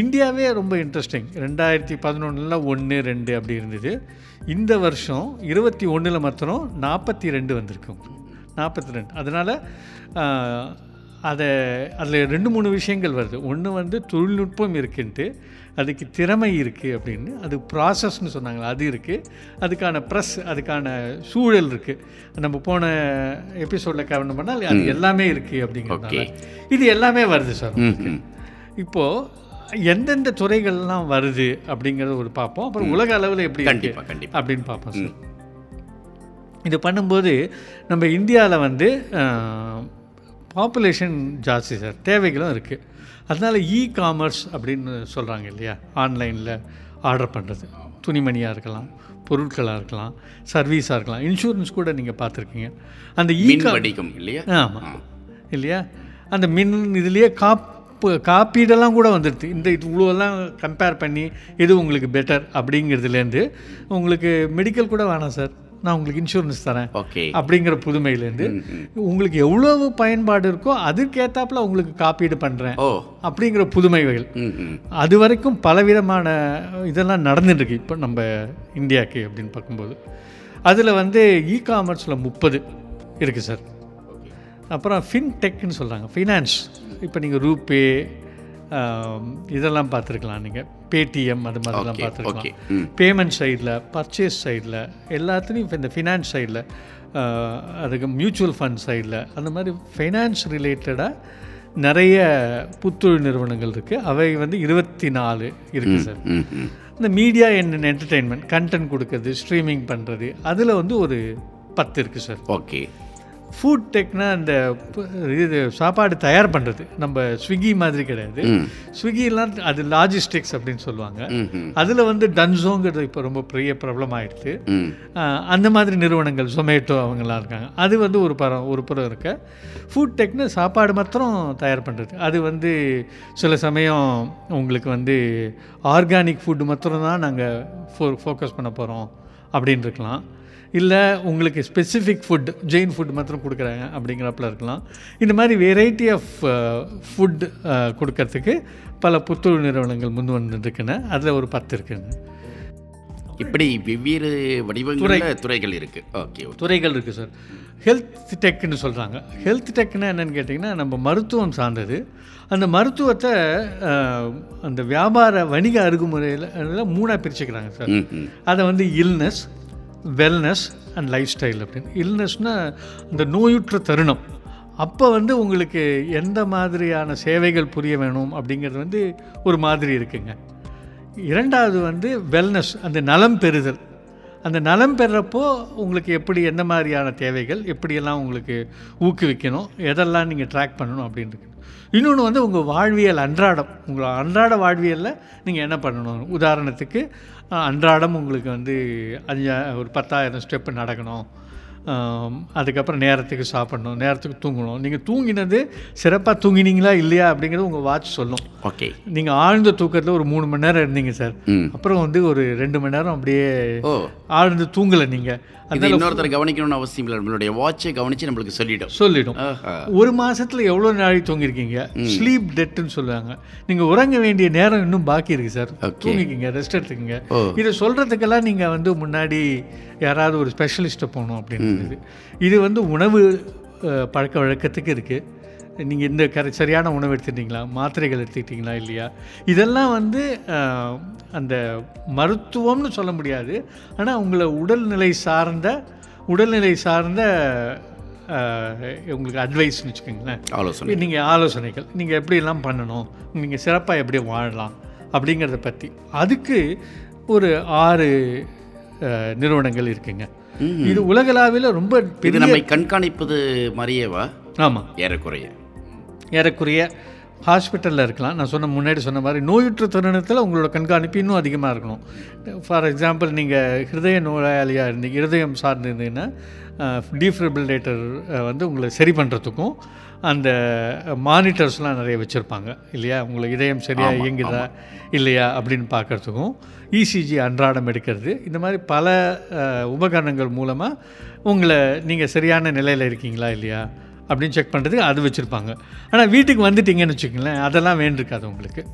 இந்தியாவே ரொம்ப இன்ட்ரெஸ்டிங் ரெண்டாயிரத்தி பதினொன்றில் ஒன்று ரெண்டு அப்படி இருந்தது. இந்த வருஷம் இருபத்தி ஒன்றில் மாத்திரம் நாற்பத்தி ரெண்டு வந்திருக்கும் நாற்பத்தி ரெண்டு. அதனால் அதை அதில் ரெண்டு மூணு விஷயங்கள் வருது. ஒன்று வந்து தொழில்நுட்பம் இருக்குன்ட்டு அதுக்கு திறமை இருக்குது அப்படின்னு. அது ப்ராசஸ்னு சொன்னாங்களா அது இருக்குது அதுக்கான ப்ரெஸ் அதுக்கான சூழல் இருக்குது நம்ம போன எபிசோடில் கவனம் பண்ணால் அது எல்லாமே இருக்குது அப்படிங்கிறதுனால. இது எல்லாமே வருது சார் இப்போது எந்தெந்த துறைகள்லாம் வருது அப்படிங்கிறத ஒரு பார்ப்போம். அப்புறம் உலக அளவில் எப்படி கண்டிப்பாக கண்டிப்பாக அப்படின்னு பார்ப்போம் சார். இது பண்ணும்போது நம்ம இந்தியாவில் வந்து பாப்புலேஷன் ஜாஸ்தி சார். தேவைகளும் இருக்குது அதனால் இ காமர்ஸ் அப்படின்னு சொல்கிறாங்க இல்லையா? ஆன்லைனில் ஆர்டர் பண்ணுறது துணிமணியாக இருக்கலாம் பொருட்களாக இருக்கலாம் சர்வீஸாக இருக்கலாம் இன்சூரன்ஸ் கூட நீங்கள் பார்த்துருக்கீங்க. அந்த இ மின் வடிக்கும் இல்லையா? ஆமாம் இல்லையா? அந்த மின் இதுலேயே காப்பு காப்பீடெல்லாம் கூட வந்துடுது இந்த இது இவ்வளோலாம் கம்பேர் பண்ணி எது உங்களுக்கு பெட்டர் அப்படிங்கிறதுலேருந்து உங்களுக்கு மெடிக்கல் கூட வேணாம் சார். நான் உங்களுக்கு இன்சூரன்ஸ் தரேன். ஓகே. அப்படிங்கிற புதுமையிலேருந்து உங்களுக்கு எவ்வளவு பயன்பாடு இருக்கோ அதுக்கேற்றாப்புல உங்களுக்கு காப்பீடு பண்ணுறேன் ஓ. அப்படிங்கிற புதுமைகள் அது வரைக்கும் பலவிதமான இதெல்லாம் நடந்துட்டுருக்கு இப்போ நம்ம இந்தியாவுக்கு அப்படின்னு பார்க்கும்போது. அதில் வந்து இ காமர்ஸில் முப்பது இருக்குது சார் அப்புறம் ஃபின்டெக்னு சொல்கிறாங்க ஃபினான்ஸ் இப்போ நீங்கள் ரூபே இதெல்லாம் பார்த்துருக்கலாம் நீங்கள் பேடிஎம் அது மாதிரிலாம் பார்த்துருக்கலாம். பேமெண்ட் சைடில் பர்ச்சேஸ் சைடில் எல்லாத்துலேயும் இப்போ இந்த ஃபினான்ஸ் சைடில் அதுக்கு மியூச்சுவல் ஃபண்ட் சைடில் அந்த மாதிரி ஃபைனான்ஸ் ரிலேட்டடாக நிறைய புத்தொழில் நிறுவனங்கள் இருக்குது அவை வந்து இருபத்தி நாலு இருக்குது சார். இந்த மீடியா அண்ட் என்டர்டெயின்மெண்ட் கண்டென்ட் கொடுக்கறது ஸ்ட்ரீமிங் பண்ணுறது அதில் வந்து ஒரு பத்து இருக்குது சார். ஓகே ஃபுட் டெக்னா அந்த இது சாப்பாடு தயார் பண்ணுறது நம்ம ஸ்விக்கி மாதிரி கிடையாது. ஸ்விக்கிலாம் அது லாஜிஸ்டிக்ஸ் அப்படின்னு சொல்லுவாங்க. அதில் வந்து டன்ஸோங்கிறது இப்போ ரொம்ப பெரிய ப்ராப்ளம் ஆஹ் அந்த மாதிரி நிறுவனங்கள் ஜொமேட்டோ அவங்கெல்லாம் இருக்காங்க. அது வந்து ஒரு பரம் ஒரு புறம் இருக்க. ஃபுட் டெக்னு சாப்பாடு மாத்திரம் தயார் பண்ணுறது அது வந்து சில சமயம் உங்களுக்கு வந்து ஆர்கானிக் ஃபுட்டு மாத்திரம் தான் நாங்கள் ஃபோ ஃபோக்கஸ் பண்ண போகிறோம் அப்படின்னு இருக்கலாம். இல்லை உங்களுக்கு ஸ்பெசிஃபிக் ஃபுட் ஜெயின் ஃபுட் மாத்திரம் கொடுக்குறாங்க அப்படிங்கிறப்பல இருக்கலாம். இந்த மாதிரி வெரைட்டி ஆஃப் ஃபுட் கொடுக்கறதுக்கு பல புத்தொழில் நிறுவனங்கள் முன் வந்துருக்குன்னு அதில் ஒரு பத்து இருக்குங்க. இப்படி வெவ்வேறு வடிவங்களில் துறைகள் இருக்கு. ஓகே துறைகள் இருக்குது சார் ஹெல்த் டெக்னு சொல்கிறாங்க ஹெல்த் டெக்னா என்னன்னு கேட்டிங்கன்னா நம்ம மருத்துவம் சார்ந்தது. அந்த மருத்துவத்தை அஹ், அந்த வியாபார வணிக அணுகுமுறையில் மூணாக பிரிச்சுக்கிறாங்க சார் அதை வந்து illness wellness and lifestyle அப்படின்னு. இல்னஸ்னால் இந்த நோயுற்ற தருணம். அப்போ வந்து உங்களுக்கு எந்த மாதிரியான சேவைகள் புரிய வேணும் அப்படிங்கிறது வந்து ஒரு மாதிரி இருக்குங்க. இரண்டாவது வந்து வெல்னஸ் அந்த நலம் பெறுதல். அந்த நலம் பெறப்போ உங்களுக்கு எப்படி எந்த மாதிரியான தேவைகள் எப்படியெல்லாம் உங்களுக்கு ஊக்குவிக்கணும் எதெல்லாம் நீங்கள் ட்ராக் பண்ணணும் அப்படின்னு இன்னொன்று வந்து உங்கள் வாழ்வியல் அன்றாடம். உங்கள் அன்றாட வாழ்வியலில் நீங்கள் என்ன பண்ணணும்? உதாரணத்துக்கு அன்றாடம் உங்களுக்கு வந்து அஞ்சா ஒரு பத்தாயிரம் ஸ்டெப்பு நடக்கணும். அதுக்கப்புறம் நேரத்துக்கு சாப்பிடணும் நேரத்துக்கு தூங்கணும். நீங்கள் தூங்கினது சிறப்பாக தூங்கினீங்களா இல்லையா அப்படிங்கிறது உங்கள் வாட்ச் சொல்லும். ஓகே நீங்கள் ஆழ்ந்த தூக்கத்தில் ஒரு மூணு மணி நேரம் இருந்தீங்க சார். அப்புறம் வந்து ஒரு ரெண்டு மணி நேரம் அப்படியே ஆழ்ந்து தூங்கலை நீங்கள் இது இன்னொருத்தர் கவனிக்கணும்னு அவசியம் இல்லை. நம்மளுடைய வாட்சை கவனிச்சு நம்மளுக்கு சொல்லிடும். சொல்லிடும். ஒரு மாசத்துல எவ்வளோ நாளைக்கு தூங்கியிருக்கீங்க? ஸ்லீப் டெட்டுன்னு சொல்லுவாங்க. நீங்கள் உறங்க வேண்டிய நேரம் இன்னும் பாக்கி இருக்கு சார். தூங்கிக்கிங்க ரெஸ்ட் எடுத்துக்கங்க. இதை சொல்கிறதுக்கெல்லாம் நீங்கள் வந்து முன்னாடி யாராவது ஒரு ஸ்பெஷலிஸ்ட்டை போகணும் அப்படின்னு இது வந்து உணவு பழக்க வழக்கத்துக்கு இருக்குது நீங்கள் இந்த கர சரியான உணவு எடுத்துட்டீங்களா? மாத்திரைகள் எடுத்துக்கிட்டீங்களா இல்லையா? இதெல்லாம் வந்து அந்த மருத்துவம்னு சொல்ல முடியாது. ஆனால் உங்களை உடல்நிலை சார்ந்த உடல்நிலை சார்ந்த உங்களுக்கு அட்வைஸ்னு வச்சுக்கோங்களேன். ஆலோசனை. நீங்கள் ஆலோசனைகள். நீங்கள் எப்படியெல்லாம் பண்ணணும்? நீங்கள் சிறப்பாக எப்படி வாழலாம்? அப்படிங்கிறத பற்றி அதுக்கு ஒரு ஆறு நிறுவனங்கள் இருக்குங்க. இது உலகளாவில் ரொம்ப பெரிய நம்மை கண்காணிப்பது மாதிரியேவா? ஆமாம் ஏறக்குறைய. ஏறக்குறைய ஹாஸ்பிட்டலில் இருக்கலாம். நான் சொன்ன முன்னாடி சொன்ன மாதிரி நோயுற்ற தருணத்தில் உங்களோட கண்காணிப்பு இன்னும் அதிகமாக இருக்கணும். ஃபார் எக்ஸாம்பிள் நீங்கள் ஹிருதய நோயாளியாக இருந்தீங்க இருதயம் சார்ந்து இருந்தீங்கன்னா டீஃபிபிரிலேட்டர் வந்து உங்களை சரி பண்ணுறதுக்கும் அந்த மானிட்டர்ஸ்லாம் நிறைய வச்சுருப்பாங்க. இல்லையா? உங்களை இதயம் சரியாக இயங்குதா இல்லையா? அப்படின்னு பார்க்குறதுக்கும் இசிஜி அன்றாடம் எடுக்கிறது. இந்த மாதிரி பல உபகரணங்கள் மூலமாக உங்களை நீங்கள் சரியான நிலையில் இருக்கீங்களா இல்லையா? அப்படின்னு செக் பண்ணுறதுக்கு அது வச்சுருப்பாங்க. ஆனால் வீட்டுக்கு வந்துட்டீங்கன்னு வச்சுக்கோங்களேன் அதெல்லாம் வேண்டிருக்காது உங்களுக்கு.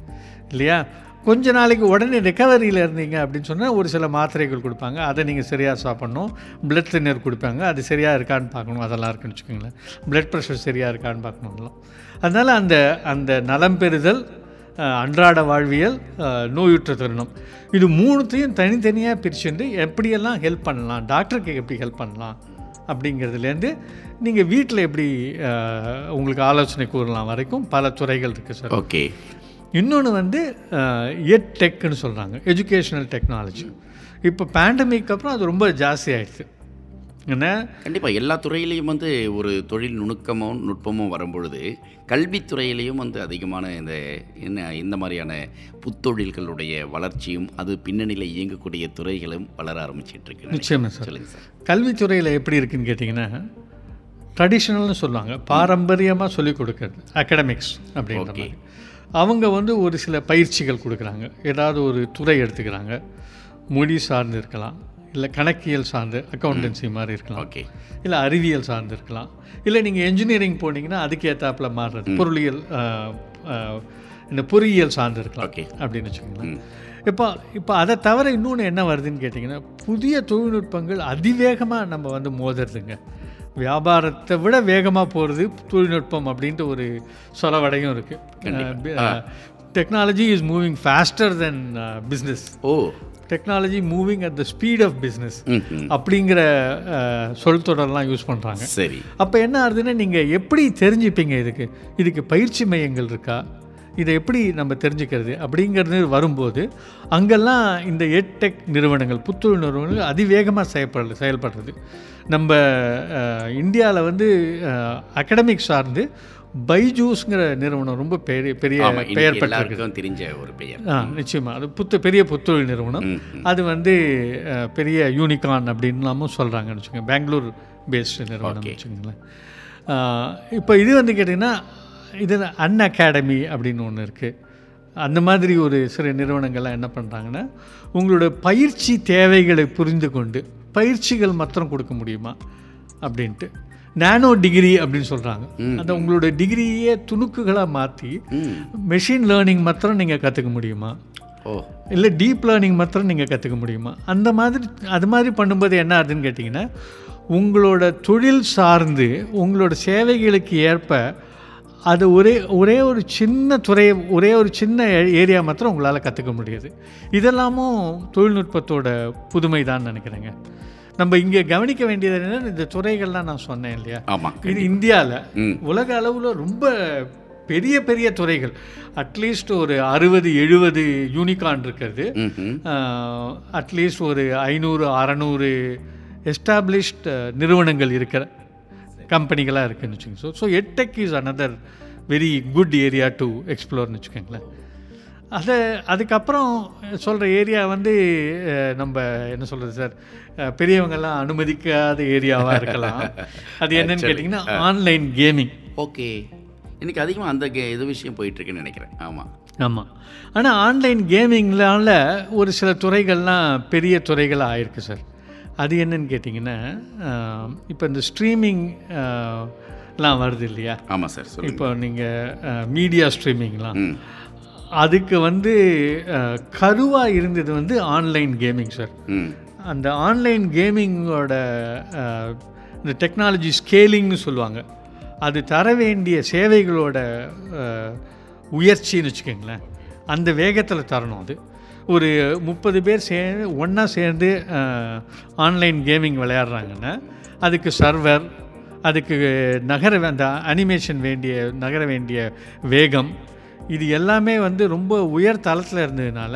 இல்லையா? கொஞ்ச நாளைக்கு உடனே ரெக்கவரியில் இருந்தீங்க அப்படின்னு சொன்னால் ஒரு சில மாத்திரைகள் கொடுப்பாங்க. அதை நீங்கள் சரியாக சாப்பிட்ணும். பிளட் தின்னர் கொடுப்பாங்க. அது சரியாக இருக்கான்னு பார்க்கணும். அதெல்லாம் இருக்குன்னு வச்சுக்கோங்களேன். பிளட் ப்ரெஷர் சரியாக இருக்கான்னு பார்க்கணும் அதெல்லாம். அதனால் அந்த அந்த நலம் பெறுதல் அன்றாட வாழ்வியல் நோயுற்ற தருணம். இது மூணுத்தையும் தனித்தனியாக பிரிச்சுட்டு எப்படியெல்லாம் ஹெல்ப் பண்ணலாம்? டாக்டருக்கு எப்படி ஹெல்ப் பண்ணலாம்? அப்படிங்கிறதுலேருந்து நீங்கள் வீட்டில் எப்படி உங்களுக்கு ஆலோசனை கூறலாம் வரைக்கும் பல துறைகள் இருக்குது சார் ஓகே. இன்னொன்று வந்து எட் டெக்னு சொல்கிறாங்க எஜுகேஷனல் டெக்னாலஜி இப்போ பேண்டமிக் அப்புறம் அது ரொம்ப ஜாஸ்தி ஆயிடுச்சு. என்ன? கண்டிப்பாக எல்லா துறையிலையும் வந்து ஒரு தொழில் நுணுக்கமும் நுட்பமும் வரும்பொழுது கல்வித்துறையிலையும் வந்து அதிகமான இந்த என்ன இந்த மாதிரியான புத்தொழில்களுடைய வளர்ச்சியும் அது பின்னணியில் இயங்கக்கூடிய துறைகளும் வளர ஆரம்பிச்சிட்டு இருக்கு. நிச்சயமா சார் சொல்லுங்க சார் கல்வித்துறையில் எப்படி இருக்குன்னு கேட்டிங்கன்னா ட்ரெடிஷ்னல்னு சொல்லுவாங்க. பாரம்பரியமாக சொல்லிக் கொடுக்கறது. அகடமிக்ஸ். மாதிரி. அவங்க வந்து ஒரு சில பயிற்சிகள் கொடுக்குறாங்க. ஏதாவது ஒரு துறை எடுத்துக்கிறாங்க. மொழி சார்ந்து இருக்கலாம். இல்லை கணக்கியல் சார்ந்து அக்கௌண்டன்சி மாதிரி இருக்கலாம். ஓகே இல்லை அறிவியல் சார்ந்து இருக்கலாம். இல்லை நீங்கள் என்ஜினியரிங் போனீங்கன்னா அதுக்கு ஏற்றாப்புல மாறுறது பொருளியல் இந்த பொறியியல் சார்ந்து இருக்கலாம் Okay. அப்படின்னு வச்சுக்கோங்களேன். இப்போ இப்போ அதை தவிர இன்னொன்று என்ன வருதுன்னு கேட்டிங்கன்னா புதிய தொழில்நுட்பங்கள் அதிவேகமாக நம்ம வந்து மோதுறதுங்க. வியாபாரத்தை விட வேகமாக போகிறது தொழில்நுட்பம் அப்படின்ட்டு ஒரு சொலவடையும் இருக்குது technology is moving faster then business oh. Technology moving at the speed of business. அப்படிங்கிற சொல் தொடர்லாம் யூஸ் பண்ணுறாங்க சரி. அப்போ என்ன ஆகுதுன்னா நீங்கள் எப்படி தெரிஞ்சுப்பீங்க இதுக்கு? இதுக்கு பயிற்சி மையங்கள் இருக்கா? இதை எப்படி நம்ம தெரிஞ்சுக்கிறது அப்படிங்கிறது வரும்போது அங்கெல்லாம் இந்த எட்டெக் நிறுவனங்கள் புத்தொழில் நிறுவனங்கள் அதிவேகமாக செயல்பட செயல்படுறது. நம்ம இந்தியாவில் வந்து அகடமிக் சார்ந்து பைஜூஸ்ங்கிற நிறுவனம் ரொம்ப பெரிய பெரிய பெயர் பெற்றிருக்கு. எல்லாருக்கும் தெரிஞ்ச ஒரு பெயர். ஆ நிச்சயமாக அது புத்த பெரிய புத்தொழில் நிறுவனம். அது வந்து பெரிய யூனிகான் அப்படின்லாமும் சொல்கிறாங்கன்னு வச்சுக்கோங்க. பெங்களூர் பேஸ்டு நிறுவனம். வச்சுக்கோங்களேன். இப்போ இது வந்து கேட்டிங்கன்னா இது அன் அகாடமி அப்படின்னு ஒன்று இருக்குது அந்த மாதிரி ஒரு சில நிறுவனங்கள்லாம் என்ன பண்ணுறாங்கன்னா உங்களோட பயிற்சி தேவைகளை புரிந்து கொண்டு பயிற்சிகள் மாத்திரம் கொடுக்க முடியுமா அப்படின்ட்டு. நானோ டிகிரி அப்படின்னு சொல்கிறாங்க அந்த உங்களோட டிகிரியே துணுக்குகளாக மாற்றி மெஷின் லேர்னிங் மாத்திரம் நீங்கள் கற்றுக்க முடியுமா? ஓ. இல்லை டீப் லேர்னிங் மாத்திரம் நீங்கள் கற்றுக்க முடியுமா? அந்த மாதிரி அது மாதிரி பண்ணும்போது என்ன ஆகுதுன்னு கேட்டிங்கன்னா உங்களோட தொழில் சார்ந்து உங்களோட சேவைகளுக்கு ஏற்ப அது ஒரே ஒரே ஒரு சின்ன துறை ஒரே ஒரு சின்ன ஏரியா மாத்திரம் உங்களால் கற்றுக்க முடியாது. இதெல்லாமும் தொழில்நுட்பத்தோட புதுமை தான் நினைக்கிறேங்க. நம்ம இங்கே கவனிக்க வேண்டியது என்னன்னா இந்த துறைகள்லாம் நான் சொன்னேன் இல்லையா? ஆமாம் இது இந்தியாவில் உலக அளவில் ரொம்ப பெரிய பெரிய துறைகள். அட்லீஸ்ட் ஒரு அறுபது எழுபது யூனிகான் இருக்கிறது. அட்லீஸ்ட் ஒரு ஐநூறு அறநூறு எஸ்டாப்ளிஷ்ட் நிறுவனங்கள் இருக்கிற கம்பெனிகளாக இருக்குன்னு வச்சுக்கோங்க. So so edtech is another very good area to எக்ஸ்ப்ளோர்னு வச்சுக்கோங்களேன். அதை அதுக்கப்புறம் சொல்கிற ஏரியா வந்து நம்ம என்ன சொல்கிறது சார்? பெரியவங்கெல்லாம் அனுமதிக்காத ஏரியாவாக இருக்கலாம். அது என்னன்னு கேட்டிங்கன்னா ஆன்லைன் கேமிங் ஓகே. இன்னைக்கு அதிகமாக அந்த கே- இது விஷயம் போயிட்டு இருக்குன்னு நினைக்கிறேன். ஆமாம் ஆமாம் ஆனால் ஆன்லைன் கேமிங்னால ஒரு சில துறைகள்லாம் பெரிய துறைகளாக ஆயிருக்கு சார். அது என்னன்னு கேட்டிங்கன்னா இப்போ இந்த ஸ்ட்ரீமிங் எல்லாம் வருது இல்லையா? ஆமாம் சார் இப்போ நீங்கள் மீடியா ஸ்ட்ரீமிங்லாம் அதுக்கு வந்து கருவாக இருந்தது வந்து ஆன்லைன் கேமிங் சார். அந்த ஆன்லைன் கேமிங்கோட இந்த டெக்னாலஜி ஸ்கேலிங்னு சொல்லுவாங்க. அது தர வேண்டிய சேவைகளோட உயர்ச்சின்னு வச்சுக்கோங்களேன். அந்த வேகத்தில் தரணும் அது. ஒரு முப்பது பேர் சேர்ந்து ஒன்றா சேர்ந்து ஆன்லைன் கேமிங் விளையாடுறாங்கன்னா அதுக்கு சர்வர் அதுக்கு நகர அந்த அனிமேஷன் வேண்டிய நகர வேண்டிய வேகம் இது எல்லாமே வந்து ரொம்ப உயர் தளத்தில் இருந்ததுனால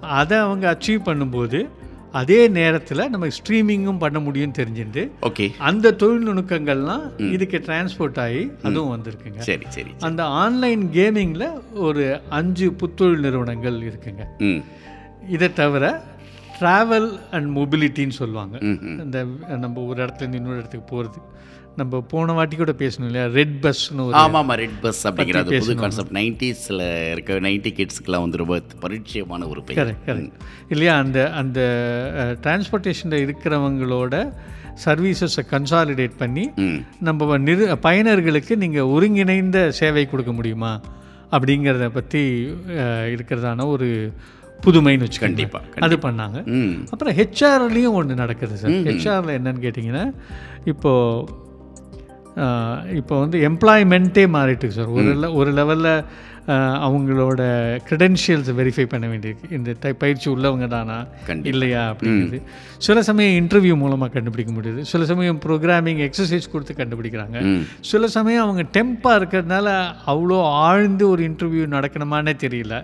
அதை அவங்க அச்சீவ் பண்ணும்போது அதே நேரத்தில் நம்ம ஸ்ட்ரீமிங்கும் பண்ண முடியும்னு தெரிஞ்சுட்டு ஓகே அந்த தொழில் நுணுக்கங்கள்லாம் இதுக்கு டிரான்ஸ்போர்ட் ஆகி அதுவும் வந்திருக்குங்க. சரி சரி அந்த ஆன்லைன் கேமிங்கில் ஒரு அஞ்சு புத்தொழில் நிறுவனங்கள் இருக்குங்க. இதை தவிர ட்ராவல் அண்ட் மொபிலிட்டின்னு சொல்லுவாங்க. இந்த நம்ம ஒரு இடத்துல இருந்து இன்னொரு இடத்துக்கு போகிறது நம்ம போன வாட்டி கூட பேசணும் இல்லையா? ரெட் பஸ்னு ஒரு ஆமாம் ஆமாம் ரெட் பஸ் அப்படிங்கிற அது புது. கான்செப்ட் நைன்டிஸில் இருக்க நைன்டி கிட்ஸ்க்குலாம் வந்து ரொம்ப பரிச்சயமான ஒரு பெயர். கரெக்ட் கரெக்ட் இல்லையா? அந்த அந்த டிரான்ஸ்போர்ட்டேஷனில் இருக்கிறவங்களோட சர்வீசஸை கன்சாலிடேட் பண்ணி நம்ம நிறு பயனர்களுக்கு நீங்கள் ஒருங்கிணைந்த சேவை கொடுக்க முடியுமா? அப்படிங்கிறத பற்றி இருக்கிறதான ஒரு புதுமைன்னு வச்சுக்கோங்க கண்டிப்பா, அது பண்ணாங்க. அப்புறம் ஹெச்ஆர்லேயும் ஒன்று நடக்குது சார். ஹெச்ஆரில் என்னன்னு கேட்டிங்கன்னா இப்போது இப்போ வந்து எம்ப்ளாய்மெண்ட்டே மாறிட்டு சார். ஒரு ஒரு லெவலில் அவங்களோட க்ரெடென்ஷியல்ஸ் வெரிஃபை பண்ண வேண்டியிருக்கு. இந்த பயிற்சி உள்ளவங்க தானா. இல்லையா? அப்படிங்கிறது. சில சமயம் இன்டர்வியூ மூலமாக கண்டுபிடிக்க முடியுது. சில சமயம் ப்ரோக்ராமிங் எக்ஸசைஸ் கொடுத்து கண்டுபிடிக்கிறாங்க. சில சமயம் அவங்க டெம்ப்பாக இருக்கிறதுனால அவ்வளோ ஆழ்ந்து ஒரு இன்டர்வியூ நடக்கணுமானே தெரியல.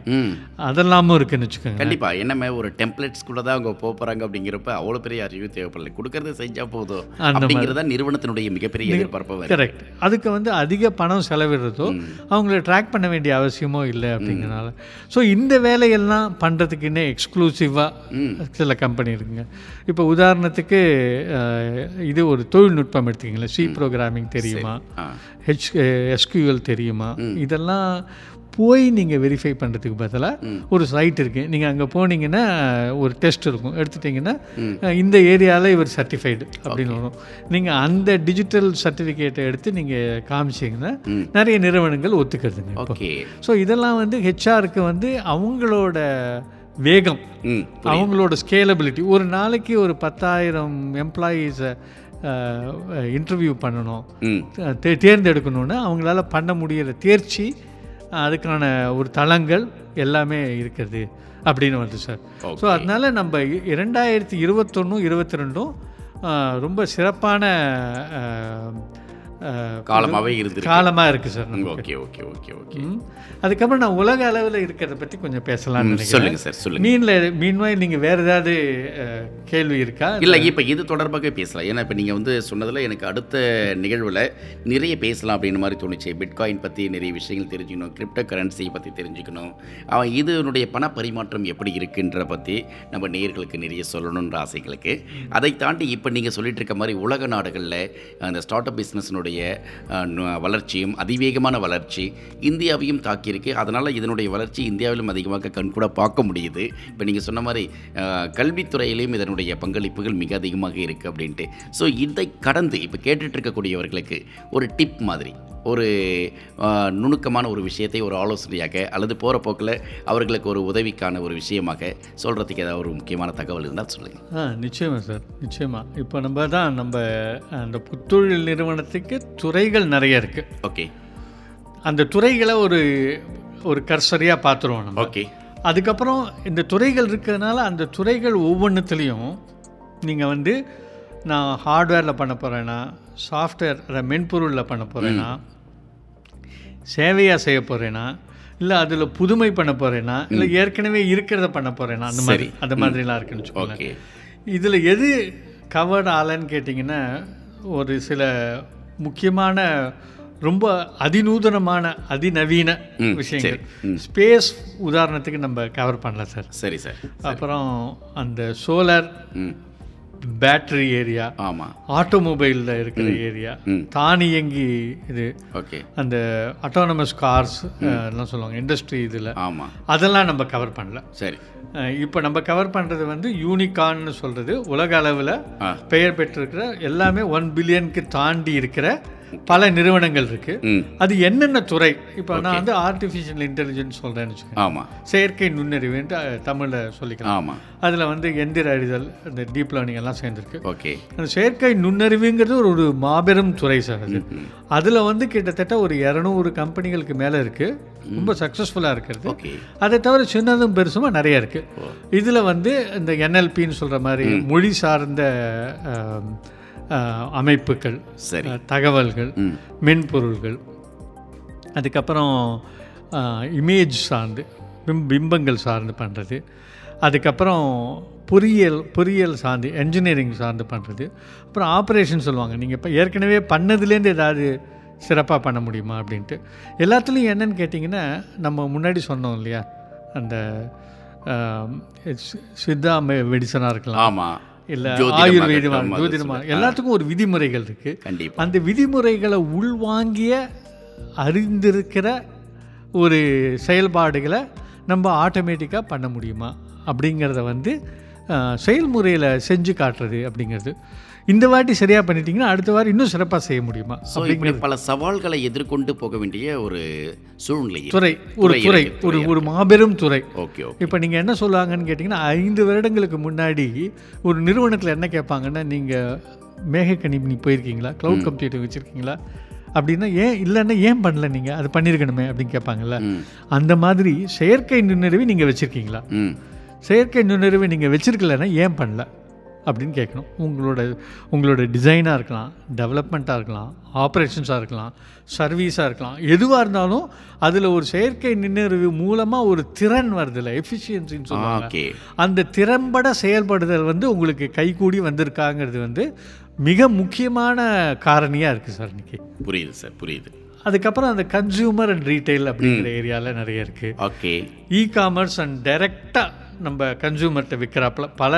அதெல்லாமும் இருக்குன்னு வச்சுக்கோங்க கண்டிப்பா. என்னமே ஒரு டெம்ப்ளேட்ஸ்குள்ள தான் அவங்க போக போறாங்க அப்படிங்கிறப்ப அவ்வளோ பெரிய அறிவு தேவைப்படல. கொடுக்கறத செஞ்சா போதும். அப்படிங்கிறதா நிறுவனத்தினுடைய மிகப்பெரிய எதிர்பார்ப்பு கரெக்ட் அதுக்கு வந்து அதிக பணம் செலவிடுறதோ அவங்கள ட்ராக் பண்ண வேண்டிய அவசியமோ இல்லை அப்படிங்கிறனால. ஸோ இந்த வேலையெல்லாம் பண்ணுறதுக்கு இன்னும் எக்ஸ்க்ளூசிவாக சில கம்பெனி இருக்குங்க. இப்போ உதாரணத்துக்கு இது ஒரு தொழில்நுட்பம் எடுத்துக்கிங்களேன். சி ப்ரோக்ராமிங் தெரியுமா? ஹெச் எஸ்கியூஎல் தெரியுமா? இதெல்லாம் போய் நீங்கள் வெரிஃபை பண்ணுறதுக்கு பதிலாக ஒரு சைட் இருக்குது நீங்கள் அங்கே போனீங்கன்னா ஒரு டெஸ்ட் இருக்கும். எடுத்துட்டிங்கன்னா இந்த ஏரியாவில் இவர் சர்டிஃபைடு அப்படின்னு வரும். நீங்கள் அந்த டிஜிட்டல் சர்டிஃபிகேட்டை எடுத்து நீங்கள் காமிச்சிங்கன்னா நிறைய நிறுவனங்கள் ஒத்துக்கிறதுங்க ஓகே ஸோ இதெல்லாம் வந்து ஹெச்ஆருக்கு வந்து அவங்களோட வேகம் அவங்களோட ஸ்கேலபிலிட்டி ஒரு நாளைக்கு ஒரு பத்தாயிரம் எம்ப்ளாயீஸை இன்டர்வியூ பண்ணணும் தேர்ந்தெடுக்கணும்னு அவங்களால பண்ண முடியிற தேர்ச்சி அதுக்கான ஒரு தளங்கள் எல்லாமே இருக்குது அப்படின்னு வந்து சார். ஸோ அதனால நம்ம இரண்டாயிரத்தி இருபத்தொன்னும் இருபத்தி ரெண்டும் ரொம்ப சிறப்பான காலமாவே இருந்திருக்கு. காலமாக இருக்குது sir. Okay okay okay okay. அதுக்கப்புறம் நான் உலக அளவில் இருக்கிறத பற்றி கொஞ்சம் பேசலாம்னு நினைக்கிறேன். சொல்லுங்க சார் சொல்லுங்க. மீனில் மீன்வாய் நீங்கள் வேறு ஏதாவது கேள்வி இருக்கா? இல்லை இப்போ இது தொடர்பாக பேசலாம். ஏன்னா இப்போ நீங்கள் வந்து சொன்னதில் எனக்கு அடுத்த நிகழ்வில் நிறைய பேசலாம் அப்படின்னு மாதிரி தோணுச்சு. பிட்காயின் பற்றி நிறைய விஷயங்கள் தெரிஞ்சுக்கணும். கிரிப்டோ கரன்சியை பற்றி தெரிஞ்சுக்கணும். அவன் இதனுடைய பண பரிமாற்றம் எப்படி இருக்குன்ற பற்றி நம்ம நேயர்களுக்கு நிறைய சொல்லணுன்ற ஆசைகளுக்கு. அதை தாண்டி இப்போ நீங்கள் சொல்லிட்டு இருக்க மாதிரி உலக நாடுகளில் அந்த ஸ்டார்ட் அப் பிஸ்னஸினுடைய வளர்ச்சியும் அதிவேகமான வளர்ச்சி இந்தியாவையும் தாக்கியிருக்கு. அதனால் இதனுடைய வளர்ச்சி இந்தியாவிலும் அதிகமாக கண்கூட பார்க்க முடியுது. இப்போ நீங்கள் சொன்ன மாதிரி கல்வித்துறையிலையும் இதனுடைய பங்களிப்புகள் மிக அதிகமாக இருக்குது அப்படின்ட்டு. ஸோ இதை கடந்து இப்போ கேட்டுட்ருக்கக்கூடியவர்களுக்கு ஒரு டிப் மாதிரி. ஒரு நுணுக்கமான ஒரு விஷயத்தை ஒரு ஆலோசனையாக அல்லது போகிற போக்கில் அவர்களுக்கு ஒரு உதவிக்கான ஒரு விஷயமாக சொல்கிறதுக்கு ஏதாவது ஒரு முக்கியமான தகவல் இருந்தால் சொல்லுங்கள் ஆ நிச்சயமாக சார். நிச்சயமாக இப்போ நம்ம தான் நம்ம அந்த புத்தொழில் நிறுவனத்துக்கு துறைகள் நிறைய இருக்குது ஓகே. அந்த துறைகளை ஒரு ஒரு கர்சரியாக பார்த்துருவோம் நம்ம. ஓகே. அதுக்கப்புறம் இந்த துறைகள் இருக்கிறதுனால அந்த துறைகள் ஒவ்வொன்றுத்துலேயும் நீங்கள் வந்து நான் ஹார்ட்வேரில் பண்ண போகிறேன்னா சாஃப்ட்வேர் அதை மென்பொருளில் பண்ண போகிறேன்னா சேவையாக செய்ய போகிறேன்னா இல்லை அதில் புதுமை பண்ண போகிறேன்னா இல்லை ஏற்கனவே இருக்கிறத பண்ண போகிறேன்னா அந்த மாதிரி அந்த மாதிரிலாம் இருக்குன்னு வச்சுக்கோங்களேன். ஓகே. இதில் எது கவர்ட் ஆலன்னு கேட்டிங்கன்னா ஒரு சில முக்கியமான ரொம்ப அதிநூதனமான அதிநவீன விஷயங்கள். ஸ்பேஸ் உதாரணத்துக்கு நம்ம கவர் பண்ணல சார். சரி சார். அப்புறம் அந்த சோலார் பேட்டரி ஏரியா ஆமாம் ஆட்டோமொபைலில் இருக்கிற ஏரியா தானியங்கி இது. ஓகே. அந்த அட்டானமஸ் கார்ஸ் எல்லாம் சொல்லுவாங்க இண்டஸ்ட்ரி இதில். ஆமாம் அதெல்லாம் நம்ம கவர் பண்ணல. சரி. இப்போ நம்ம கவர் பண்ணுறது வந்து யூனிகான்னு சொல்கிறது உலக அளவில். பெயர் பெற்றிருக்கிற எல்லாமே ஒன் பில்லியனுக்கு தாண்டி இருக்கிற பல நிறுவனங்கள் இருக்குது ம். அது என்னென்ன துறை? இப்போ நான் வந்து ஆர்டிஃபிஷியல் இன்டெலிஜென்ஸ் சொல்கிறேன்னு வச்சுக்கோங்க. ஆமாம் செயற்கை நுண்ணறிவுன்ட்டு தமிழில் சொல்லிக்கலாம். ஆமாம் அதில் வந்து எந்திர அறிதல் இந்த டீப் லேர்னிங் எல்லாம் சேர்ந்துருக்கு. ஓகே. அந்த செயற்கை நுண்ணறிவுங்கிறது ஒரு ஒரு மாபெரும் துறை சார் அது. அதில் வந்து கிட்டத்தட்ட ஒரு இரநூறு கம்பெனிகளுக்கு மேலே இருக்குது ரொம்ப சக்ஸஸ்ஃபுல்லாக இருக்கிறது. அதை தவிர சின்னதும் பெருசுமா நிறைய இருக்குது இதில் வந்து இந்த என்எல்பின்னு சொல்கிற மாதிரி மொழி சார்ந்த அமைப்புகள் சரி. தகவல்கள் மென்பொருள்கள் அதுக்கப்புறம் இமேஜ் சார்ந்து பிம் பிம்பங்கள் சார்ந்து பண்ணுறது அதுக்கப்புறம் பொறியியல் பொறியியல் சார்ந்து என்ஜினியரிங் சார்ந்து பண்ணுறது அப்புறம் ஆப்ரேஷன் சொல்லுவாங்க. நீங்கள் இப்போ ஏற்கனவே பண்ணதுலேருந்து ஏதாவது சிறப்பாக பண்ண முடியுமா அப்படின்ட்டு. எல்லாத்துலேயும் என்னன்னு கேட்டிங்கன்னா நம்ம முன்னாடி சொன்னோம் இல்லையா? அந்த சித்தா மெடிசனாக இருக்கலாம். ஆமாம் இல்லை ஆயுர்வேதமாக ஜோதிடமாக. எல்லாத்துக்கும் ஒரு விதிமுறைகள் இருக்குது கண்டிப்பாக அந்த விதிமுறைகளை உள்வாங்கிய அறிந்திருக்கிற ஒரு செயல்பாடுகளை நம்ம ஆட்டோமேட்டிக்காக பண்ண முடியுமா? அப்படிங்கிறத வந்து செயல்முறையில் செஞ்சு காட்டுறது அப்படிங்கிறது. இந்த வாட்டி சரியாக பண்ணிட்டீங்கன்னா அடுத்த வாரம் இன்னும் சிறப்பாக செய்ய முடியுமா? ஸோ இப்படி பல சவால்களை எதிர்கொண்டு போக வேண்டிய ஒரு சூழ்நிலை துறை ஒரு துறை ஒரு ஒரு மாபெரும் துறை. Okay okay. இப்போ நீங்கள் என்ன சொல்லுவாங்கன்னு கேட்டிங்கன்னா ஐந்து வருடங்களுக்கு முன்னாடி ஒரு நிறுவனத்தில் என்ன கேட்பாங்கன்னா நீங்கள் மேகக்கணினி போயிருக்கீங்களா? க்ளவுட் கம்ப்யூட்டர் வச்சுருக்கீங்களா? அப்படின்னா ஏன் இல்லைன்னா ஏன் பண்ணல நீங்கள் அது பண்ணியிருக்கணுமே அப்படின்னு கேட்பாங்கல்ல. அந்த மாதிரி செயற்கை நுண்ணறிவு நீங்கள் வச்சுருக்கீங்களா? செயற்கை நுண்ணறிவு நீங்கள் வச்சிருக்கலன்னா ஏன் பண்ணல? அப்படின்னு கேட்கணும். உங்களோட உங்களோட டிசைனாக இருக்கலாம் டெவலப்மெண்ட்டாக இருக்கலாம் ஆப்ரேஷன்ஸாக இருக்கலாம் சர்வீஸாக இருக்கலாம். எதுவாக இருந்தாலும் அதில் ஒரு செயற்கை நுண்ணறிவு மூலமாக ஒரு திறன் வருதுல்ல எஃபிஷியன்சின்னு சொல்லுவாங்க. அந்த திறம்பட செயல்படுதல் வந்து உங்களுக்கு கைகூடி வந்திருக்காங்கிறது வந்து மிக முக்கியமான காரணியாக இருக்குது சார் இன்னைக்கு. புரியுது சார் புரியுது. அதுக்கப்புறம் அந்த கன்சியூமர் அண்ட் ரீட்டைல் அப்படிங்கிற ஏரியாவில் நிறைய இருக்குது ஓகே இ காமர்ஸ் அண்ட் டைரெக்டாக நம்ம கன்சூமர்கிட்ட விற்கிறாப்புல பல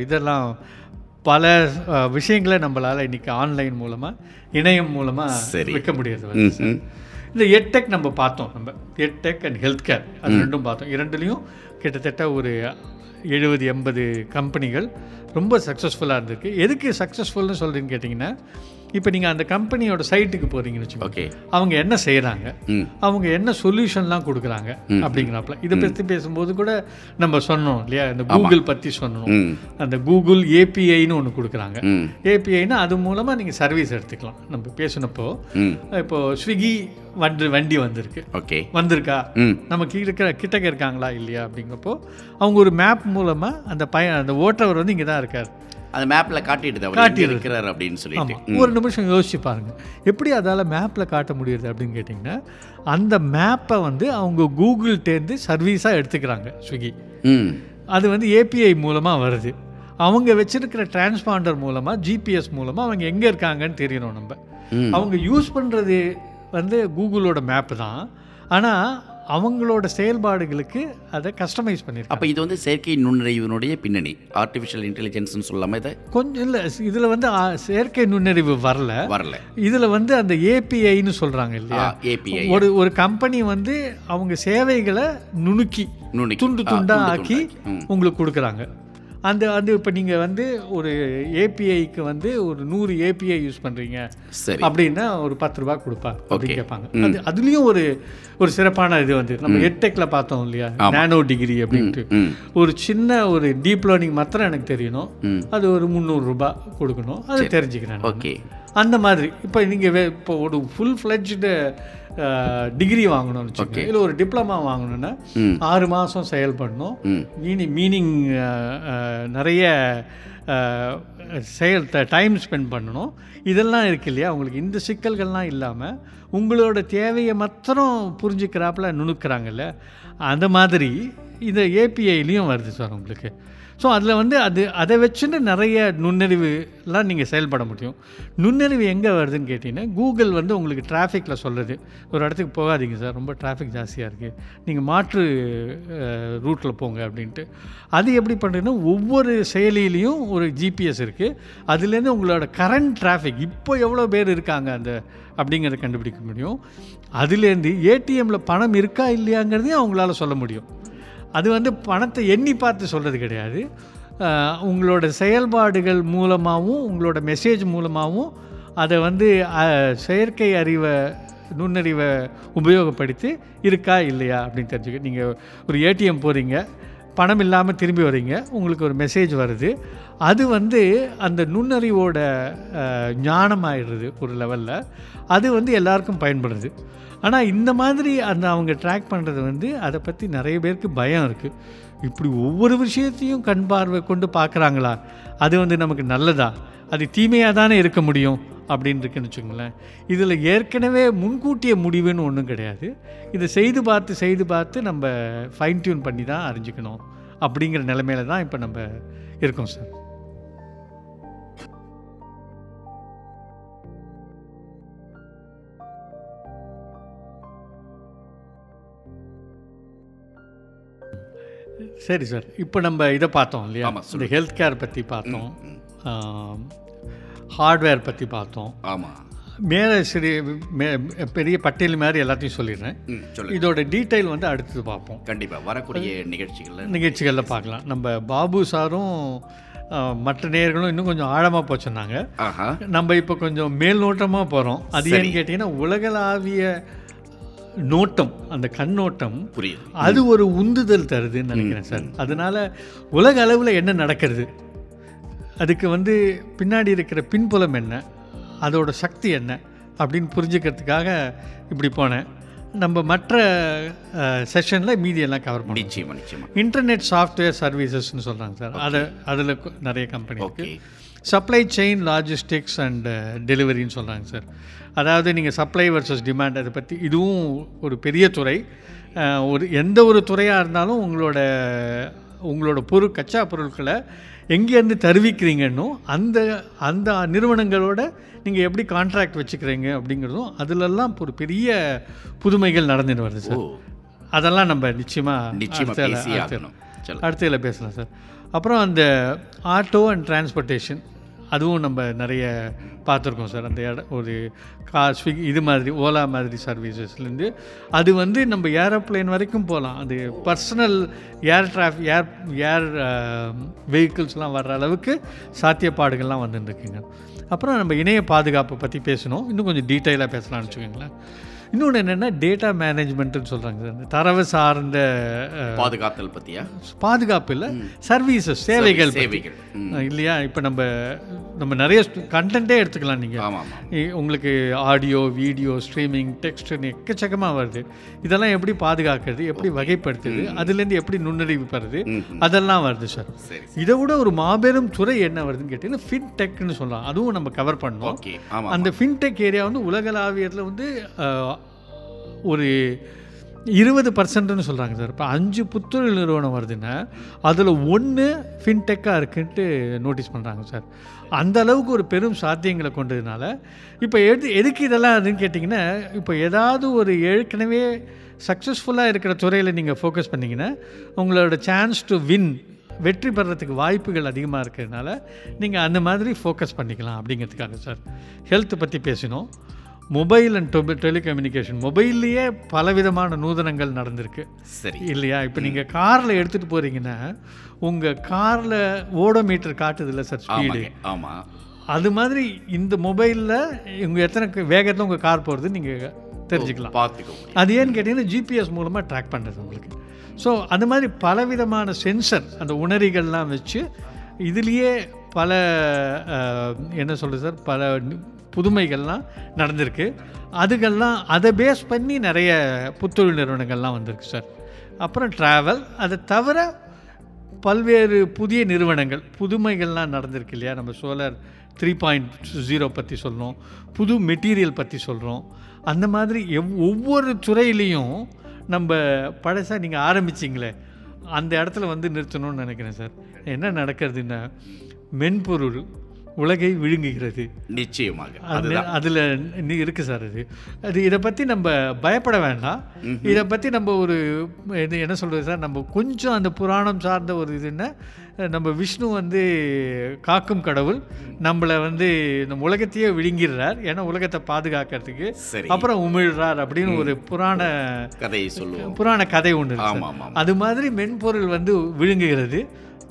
இதெல்லாம் பல விஷயங்களை நம்மளால் இன்னைக்கு ஆன்லைன் மூலமாக இணையம் மூலமாக. விற்க முடியாது இந்த எட்டெக் நம்ம பார்த்தோம். நம்ம எட்டெக் அண்ட் ஹெல்த் கேர் அது ரெண்டும் பார்த்தோம். இரண்டுலேயும் கிட்டத்தட்ட ஒரு எழுபது எண்பது கம்பெனிகள் ரொம்ப சக்ஸஸ்ஃபுல்லாக இருந்திருக்கு. எதுக்கு சக்ஸஸ்ஃபுல்னு சொல்கிறீங்கன்னு கேட்டிங்கன்னா இப்போ நீங்கள் அந்த கம்பெனியோட சைட்டுக்கு போகிறீங்கன்னு வச்சுக்கோங்க. ஓகே. அவங்க என்ன செய்கிறாங்க அவங்க என்ன சொல்யூஷன்லாம் கொடுக்குறாங்க அப்படிங்கிறாப்புல. இதை பற்றி பேசும்போது கூட நம்ம சொன்னோம் இல்லையா? இந்த கூகுள் பற்றி சொன்னோம். அந்த கூகுள் ஏபிஐன்னு ஒன்று கொடுக்குறாங்க. ஏபிஐனா அது மூலமாக நீங்கள் சர்வீஸ் எடுத்துக்கலாம். நம்ம பேசினப்போ ம். இப்போ ஸ்விக்கி வண்டி வண்டி வந்திருக்கு. ஓகே. வந்திருக்கா? நமக்கு இருக்கிற கிட்டக்க இருக்காங்களா இல்லையா அப்படிங்கப்போ அவங்க ஒரு மேப் மூலமாக அந்த பையன் அந்த ஓட்டுறவர் வந்து இங்கே தான் இருக்கார். அந்த மேப்ல காட்டிடுது எங்க இருக்கிறார் அப்படின்னு சொல்லிட்டு. ஒரு நிமிஷம் யோசிச்சு பாருங்க. எப்படி அதால் மேப்பில் காட்ட முடியுது அப்படின்னு கேட்டிங்கன்னா அந்த மேப்பை வந்து அவங்க கூகுள்டேருந்து சர்வீஸாக எடுத்துக்கிறாங்க ஸ்விக்கி அது வந்து ஏபிஐ மூலமாக வருது. அவங்க வச்சிருக்கிற டிரான்ஸ்பாண்டர் மூலமாக ஜிபிஎஸ் மூலமாக அவங்க எங்கே இருக்காங்கன்னு தெரியணும் நம்ம. அவங்க யூஸ் பண்ணுறது வந்து கூகுளோட மேப்பு தான். ஆனால் அவங்களோட செயல்பாடுகளுக்கு அதை கஸ்டமைஸ் பண்ணியிருக்காங்க. அப்ப இது வந்து செயற்கை நுண்ணறிவினுடைய பின்னணி ஆர்டிஃபிஷியல் இன்டெலிஜென்ஸ்னு சொல்லாம இதை? கொஞ்சம் இல்லை இதில் வந்து செயற்கை நுண்ணறிவு வரல. வரல. இதில் வந்து அந்த ஏபிஐன்னு சொல்கிறாங்க இல்லையா? ஏபிஐ ஒரு ஒரு கம்பெனி வந்து அவங்க சேவைகளை நுணுக்கி நுணுக்கி. துண்டு ஆ, துண்டா துண்டு ஆக்கி. உங்களுக்கு கொடுக்குறாங்க. அந்த அந்த இப்போ நீங்கள் வந்து ஒரு ஏபிஐக்கு வந்து ஒரு நூறு ஏபிஐ யூஸ் பண்ணுறீங்க அப்படின்னா ஒரு பத்து ரூபா கொடுப்பா அப்படின்னு. கேட்பாங்க. அது அதுலேயும் ஒரு ஒரு சிறப்பான இது வந்து நம்ம எட்டெக்கில் பார்த்தோம் இல்லையா? நானோ டிகிரி அப்படின்ட்டு. ஒரு சின்ன ஒரு டீப் லேர்னிங் மாத்திரம் எனக்கு தெரியணும். அது ஒரு முந்நூறுரூபா கொடுக்கணும். அது தெரிஞ்சுக்கிறேன். ஓகே. அந்த மாதிரி. இப்போ நீங்கள் இப்போ ஒரு ஃபுல் ஃப்ளெட்ஜ்டு டிகிரி வாங்கணும்னு வச்சுக்கோங்க. இல்லை ஒரு டிப்ளமா வாங்கணும்னா ஆறு மாதம் செயல்படணும். மீனிங் மீனிங் நிறைய செயல் டைம் ஸ்பெண்ட் பண்ணணும். இதெல்லாம் இருக்கு இல்லையா? உங்களுக்கு இந்த சிக்கல்கள்லாம் இல்லாமல் உங்களோட தேவையை மாத்திரம் புரிஞ்சுக்கிறாப்புல நுணுக்கிறாங்கல்ல? அந்த மாதிரி இந்த ஏபிஐலையும் வருது சார் உங்களுக்கு. ஸோ அதில் வந்து அது அதை வச்சுன்னு நிறைய நுண்ணறிவுலாம் நீங்கள் செயல்பட முடியும். நுண்ணறிவு எங்கே வருதுன்னு கேட்டிங்கன்னா கூகுள் வந்து உங்களுக்கு டிராஃபிக்கில் சொல்லுது. ஒரு இடத்துக்கு போகாதீங்க சார் ரொம்ப டிராஃபிக் ஜாஸ்தியாக இருக்குது நீங்கள் மாற்று ரூட்டில் போங்க அப்படின்ட்டு. அது எப்படி பண்ணுறதுன்னா ஒவ்வொரு செயலிலையும் ஒரு ஜிபிஎஸ் இருக்குது அதுலேருந்து உங்களோட கரண்ட் டிராஃபிக் இப்போ எவ்வளோ பேர் இருக்காங்க அந்த அப்படிங்கிறத கண்டுபிடிக்க முடியும். அதுலேருந்து ஏடிஎம்மில் பணம் இருக்கா இல்லையாங்கிறதையும் அவங்களால சொல்ல முடியும். அது வந்து பணத்தை எண்ணி பார்த்து சொல்கிறது கிடையாது. உங்களோட செயல்பாடுகள் மூலமாகவும் உங்களோட மெசேஜ் மூலமாகவும் அதை வந்து செயற்கை அறிவை நுண்ணறிவை உபயோகப்படுத்தி இருக்கா இல்லையா அப்படின்னு தெரிஞ்சுக்க நீங்கள் ஒரு ஏடிஎம் போகிறீங்க பணம் இல்லாமல் திரும்பி வர்றீங்க உங்களுக்கு ஒரு மெசேஜ் வருது அது வந்து அந்த நுண்ணறிவோட அஹ், ஞானமாயிடுறது ஒரு லெவலில் அது வந்து எல்லாருக்கும் பயன்படுது. ஆனால் இந்த மாதிரி அந்த அவங்க ட்ராக் பண்ணுறது வந்து அதை பற்றி நிறைய பேருக்கு பயம் இருக்குது இப்படி ஒவ்வொரு விஷயத்தையும் கண் பார்வை கொண்டு பார்க்குறாங்களா? அது வந்து நமக்கு நல்லதா? அது தீமையாக தானே இருக்க முடியும்? அப்படின்னு இருக்குன்னு வச்சுக்கோங்களேன். இதில் ஏற்கனவே முன்கூட்டிய முடிவுன்னு ஒன்றும் கிடையாது. இதை செய்து பார்த்து செய்து பார்த்து நம்ம ஃபைன் டியூன் பண்ணி தான் அறிஞ்சிக்கணும். அப்படிங்கிற நிலைமையில தான் இப்போ நம்ம இருக்கோம் சார். சரி சார். இப்போ நம்ம இதை பார்த்தோம் இல்லையா? இந்த ஹெல்த் கேர் பற்றி பார்த்தோம். ஹார்ட்வேர் பற்றி பார்த்தோம். ஆமாம் மேலே சரி மே பெரிய பட்டியல் மாதிரி எல்லாத்தையும் சொல்லிடுறேன். இதோட டீட்டெயில் வந்து அடுத்தது பார்ப்போம். கண்டிப்பாக வரக்கூடிய நிகழ்ச்சிகளில் நிகழ்ச்சிகளில் பார்க்கலாம். நம்ம பாபு சாரும் மற்ற நேயர்களும் இன்னும் கொஞ்சம் ஆழமாக போச்சுன்னாங்க. நம்ம இப்போ கொஞ்சம் மேல் நோட்டமாக போகிறோம் அது ஏன்னு கேட்டிங்கன்னா உலகளாவிய நோட்டம் அந்த கண்ணோட்டம் புரியுது. அது ஒரு உந்துதல் தருதுன்னு நினைக்கிறேன் சார். அதனால உலக அளவில் என்ன நடக்கிறது? அதுக்கு வந்து பின்னாடி இருக்கிற பின்புலம் என்ன? அதோட சக்தி என்ன? அப்படின்னு புரிஞ்சுக்கிறதுக்காக இப்படி போனேன். நம்ம மற்ற செஷனில் மீதியெல்லாம் கவர் நிச்சயமா இன்டர்நெட் சாஃப்ட்வேர் சர்வீசஸ்னு சொல்கிறாங்க சார். அதை அதில் நிறைய company okay. Supply chain logistics and டெலிவரின்னு சொல்கிறாங்க சார் அதாவது நீங்கள் சப்ளை வர்சஸ் டிமாண்ட் அதை பற்றி இதுவும் ஒரு பெரிய துறை. ஒரு எந்த ஒரு துறையாக இருந்தாலும் உங்களோட உங்களோட பொருள் கச்சா பொருட்களை எங்கேருந்து தருவிக்கிறீங்கன்னும் அந்த அந்த நிறுவனங்களோட நீங்கள் எப்படி கான்ட்ராக்ட் வச்சுக்கிறீங்க அப்படிங்கிறதும் அதிலெல்லாம் ஒரு பெரிய புதுமைகள் நடந்துட்டு வருது சார் அதெல்லாம் நம்ம நிச்சயமாக நிச்சயமா அடுத்ததில் பேசலாம் சார் அப்புறம் அந்த ஆட்டோ அண்ட் டிரான்ஸ்போர்ட்டேஷன் அதுவும் நம்ம நிறைய பார்த்துருக்கோம் சார். அந்த இட ஒரு கார் ஸ்விக் இது மாதிரி ஓலா மாதிரி சர்வீசஸ்லேருந்து. அது வந்து நம்ம ஏரோப்ளேன் வரைக்கும் போகலாம். அது பர்சனல் ஏர் டிராஃப் ஏர் ஏர் வெஹிக்கிள்ஸ்லாம் வர்ற அளவுக்கு சாத்தியப்பாடுகள்லாம் வந்துருக்குங்க அப்புறம் நம்ம இணைய பாதுகாப்பை பற்றி பேசணும். இன்னும் கொஞ்சம் டீட்டெயிலாக பேசலாம்னு வச்சுக்கோங்களேன். இன்னொன்று என்னென்னா டேட்டா மேனேஜ்மெண்ட்டுன்னு சொல்கிறாங்க சார். தரவு சார்ந்த பாதுகாத்தல் பத்தியா? பாதுகாப்பு இல்லை சர்வீசஸ் சேவைகள். சேவைகள் இல்லையா? இப்போ நம்ம நம்ம நிறைய கண்டென்ட்டே எடுத்துக்கலாம் நீங்கள் உங்களுக்கு ஆடியோ வீடியோ ஸ்ட்ரீமிங் டெக்ஸ்ட்னு எக்கச்சக்கமாக வருது. இதெல்லாம் எப்படி பாதுகாக்கிறது எப்படி வகைப்படுத்துது அதுலேருந்து எப்படி நுண்ணறிவு பெறுது அதெல்லாம் வருது சார். இதை விட ஒரு மாபெரும் துறை என்ன வருதுன்னு கேட்டிங்கன்னா ஃபின்டெக்னு சொல்லலாம். அதுவும் நம்ம கவர் பண்ணோம் அந்த ஃபின்டெக் ஏரியா வந்து உலகளாவியத்தில் வந்து ஒரு இருபது பர்சன்ட்னு சொல்கிறாங்க சார். இப்போ அஞ்சு புத்துணர்வு நிறுவனம் வருதுன்னா அதில் ஒன்று ஃபின்டெக்காக இருக்குன்ட்டு நோட்டீஸ் பண்ணுறாங்க சார். அந்த அளவுக்கு ஒரு பெரும் சாத்தியங்களை கொண்டதுனால இப்போ எது எதுக்கு இதெல்லாம் அதுன்னு கேட்டிங்கன்னா இப்போ ஏதாவது ஒரு ஏற்கனவே சக்ஸஸ்ஃபுல்லாக இருக்கிற துறையில் நீங்கள் ஃபோக்கஸ் பண்ணிங்கன்னா உங்களோட சான்ஸ் டு வின் வெற்றி பெறத்துக்கு வாய்ப்புகள் அதிகமாக இருக்கிறதுனால நீங்கள் அந்த மாதிரி ஃபோக்கஸ் பண்ணிக்கலாம் அப்படிங்கிறதுக்காக சார். ஹெல்த் பற்றி பேசினோம். மொபைல் அண்ட் டொபி டெலிகம்யூனிகேஷன். மொபைல்லையே பலவிதமான நூதனங்கள் நடந்திருக்கு. சரி. இல்லையா? இப்போ நீங்கள் காரில் எடுத்துகிட்டு போகிறீங்கன்னா உங்கள் காரில் ஓடோமீட்டர் காட்டுது இல்லை சார் ஸ்பீடு? ஆமாங்க ஆமா. அது மாதிரி இந்த மொபைலில் உங்கள் எத்தனை வேகத்தில் உங்கள் கார் போகிறது நீங்கள் தெரிஞ்சுக்கலாம். பார்த்துக்க முடியும். அது ஏன்னு கேட்டிங்கன்னா ஜிபிஎஸ் மூலமாக ட்ராக் பண்ணுறது உங்களுக்கு. ஸோ அந்த மாதிரி பலவிதமான சென்சர் அந்த உணரிகள்லாம் வச்சு இதுலேயே பல என்ன சொல்கிறது சார்? பல புதுமைகள்லாம் நடந்திருக்கு. அதுகள்லாம் அதை பேஸ் பண்ணி நிறைய புத்தொழில் நிறுவனங்கள்லாம் வந்திருக்கு சார் அப்புறம் ட்ராவல் அதை தவிர பல்வேறு புதிய நிறுவனங்கள் புதுமைகள்லாம் நடந்திருக்கு இல்லையா? நம்ம சோலார் த்ரீ பாயிண்ட் ஜீரோ பற்றி சொல்கிறோம் புது மெட்டீரியல் பற்றி சொல்கிறோம் அந்த மாதிரி எவ் ஒவ்வொரு துறையிலையும் நம்ம பழசாக நீங்கள் ஆரம்பிச்சிங்களே அந்த இடத்துல வந்து நிறுத்தணும்னு நினைக்கிறேன் சார் என்ன நடக்கிறதுன்னா மென்பொருள் உலகை விழுங்குகிறது. நிச்சயமாக. அதில் இருக்கு சார் அது அது இதை பற்றி நம்ம பயப்பட வேண்டாம். இதை பற்றி நம்ம ஒரு இது என்ன சொல்கிறது சார்? நம்ம கொஞ்சம் அந்த புராணம் சார்ந்த ஒரு இதுன்னா நம்ம விஷ்ணு வந்து காக்கும் கடவுள். நம்மளை வந்து நம்ம உலகத்தையே விழுங்கிடுறார். ஏன்னா உலகத்தை பாதுகாக்கிறதுக்கு அப்புறம் உமிழ்றார் அப்படின்னு ஒரு புராண கதையை சொல்லுவோம். புராண கதை ஒன்று அது மாதிரி மென்பொருள் வந்து விழுங்குகிறது.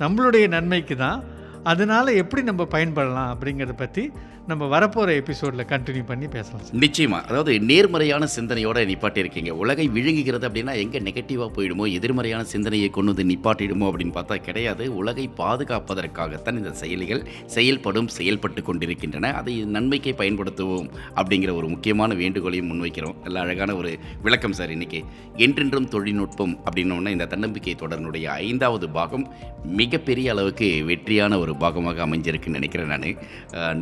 நம்மளுடைய நன்மைக்கு தான். அதனால எப்படி நம்ம பயன்படலாம் அப்படிங்கிறத பற்றி நம்ம வரப்போகிற எபிசோடில் கண்டினியூ பண்ணி பேசலாம் நிச்சயமாக நிச்சயமா. அதாவது நேர்மறையான சிந்தனையோட நிப்பாட்டியிருக்கீங்க. உலகை விழுங்குகிறது அப்படின்னா எங்க நெகட்டிவா போயிடுமோ எதிர்மறையான சிந்தனையை கொண்டு வந்து நிப்பாட்டிடுமோ அப்படின்னு பார்த்தா கிடையாது. உலகை பாதுகாப்பதற்காகத்தான் இந்த செயலிகள் செயல்படும் செயல்பட்டு கொண்டிருக்கின்றன. அதை நன்மைக்கே பயன்படுத்துவோம் அப்படிங்கிற ஒரு முக்கியமான வேண்டுகோளையும் முன்வைக்கிறோம். நல்ல அழகான ஒரு விளக்கம் சார் இன்னைக்கு. என்றென்றும் தொழில்நுட்பம் அப்படின்னோடனே இந்த தன்னம்பிக்கை தொடர்னுடைய ஐந்தாவது பாகம் மிகப்பெரிய அளவுக்கு வெற்றியான ஒரு பாகமாக அமைஞ்சிருக்குன்னு நினைக்கிறேன் நான்.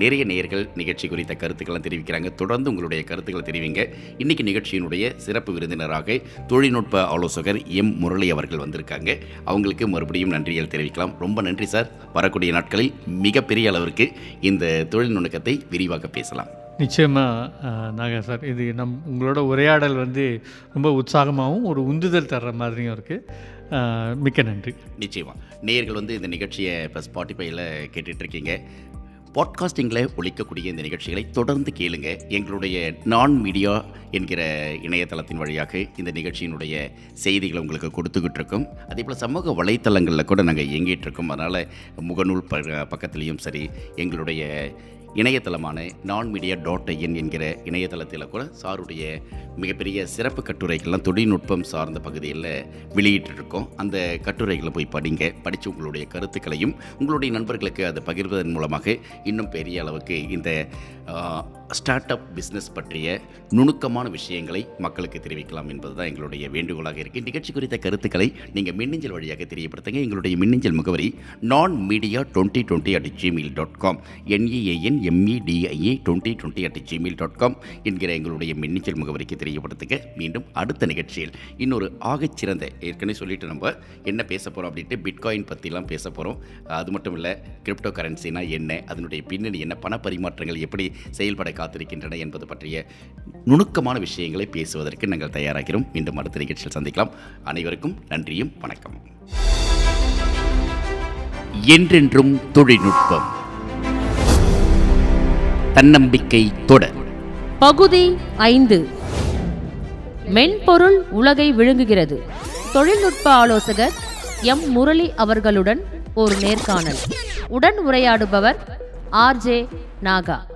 நிறைய நேயர்கள் நிகழ்ச்சி குறித்த கருத்துக்கள்லாம் தெரிவிக்கிறாங்க. தொடர்ந்து உங்களுடைய கருத்துக்களை தெரிவிங்க. இன்னைக்கு நிகழ்ச்சியினுடைய சிறப்பு விருந்தினராக தொழில்நுட்ப ஆலோசகர் எம் முரளி அவர்கள் வந்திருக்காங்க. அவங்களுக்கு மறுபடியும் நன்றிகள் தெரிவிக்கலாம். ரொம்ப நன்றி சார். வரக்கூடிய நாட்களில் மிகப்பெரிய அளவிற்கு இந்த தொழில் நுணுக்கத்தை விரிவாக பேசலாம். நிச்சயமாக நாகர் சார். இது நம் உங்களோட உரையாடல் வந்து ரொம்ப உற்சாகமாகவும் ஒரு உந்துதல் தர்ற மாதிரியும் இருக்குது மிக்க நன்றி. நிச்சயமா. நேயர்கள் வந்து இந்த நிகழ்ச்சியை இப்போ ஸ்பாட்டிஃபைல கேட்டுட்டு இருக்கீங்க. பாட்காஸ்டிங்கில் ஒழிக்கக்கூடிய இந்த நிகழ்ச்சிகளை தொடர்ந்து கேளுங்க. எங்களுடைய நான் மீடியா என்கிற இணையதளத்தின் வழியாக இந்த நிகழ்ச்சியினுடைய செய்திகளை உங்களுக்கு கொடுத்துக்கிட்டு இருக்கோம் அதே போல் சமூக வலைத்தளங்களில் கூட நாங்கள் இயங்கிட்டு இருக்கோம் அதனால் முகநூல் ப பக்கத்துலேயும் சரி எங்களுடைய இணையதளமான நான் மீடியா டாட் ஐஎன் என்கிற இணையதளத்தில் கூட சாருடைய மிகப்பெரிய சிறப்பு கட்டுரைகள்லாம் தொழில்நுட்பம் சார்ந்த பகுதியில் வெளியிட்டிருக்கோம். அந்த கட்டுரைகளை போய் படிங்க. படித்து உங்களுடைய கருத்துக்களையும் உங்களுடைய நண்பர்களுக்கு அதை பகிர்வதன் மூலமாக இன்னும் பெரிய அளவுக்கு இந்த ஸ்டார்ட் அப் பிஸ்னஸ் பற்றிய நுணுக்கமான விஷயங்களை மக்களுக்கு தெரிவிக்கலாம் என்பது தான் எங்களுடைய வேண்டுகோளாக இருக்குது நிகழ்ச்சி குறித்த கருத்துக்களை நீங்கள் மின்னஞ்சல் வழியாக தெரியப்படுத்துங்க. எங்களுடைய மின்னஞ்சல் முகவரி நான் media twenty twenty at Gmail dot com N E A N M E T I A twenty twenty at Gmail dot com என்கிற எங்களுடைய மின்னஞ்சல் முகவரிக்கு தெரியப்படுத்துங்க. மீண்டும் அடுத்த நிகழ்ச்சியில் இன்னொரு ஆகச்சிறந்த ஏற்கனவே சொல்லிட்டு நம்ம என்ன பேச போகிறோம் அப்படின்ட்டு பிட்காயின் பற்றிலாம் பேச போகிறோம் அது மட்டும் இல்லை கிரிப்டோ கரன்சினா என்ன அதனுடைய பின்னணி என்ன பண பரிமாற்றங்கள் எப்படி செயல்பட காத்திருக்கின்றன என்பது பற்றிய நுணுக்கமான விஷயங்களை பேசுவதற்கு நாங்கள் தயாராகிறோம். மீண்டும் அடுத்த நிகழ்ச்சியில் சந்திக்கலாம். அனைவருக்கும் நன்றியும் வணக்கம். என்றென்றும் தொழில்நுட்பம். தன்னம்பிக்கை தொடர் பகுதி ஐந்து. மென்பொருள் உலகை விழுங்குகிறது. தொழில்நுட்ப ஆலோசகர் எம். முரளி அவர்களுடன் ஒரு நேர்காணல். உடன் உரையாடுபவர் ஆர்ஜே நாகா.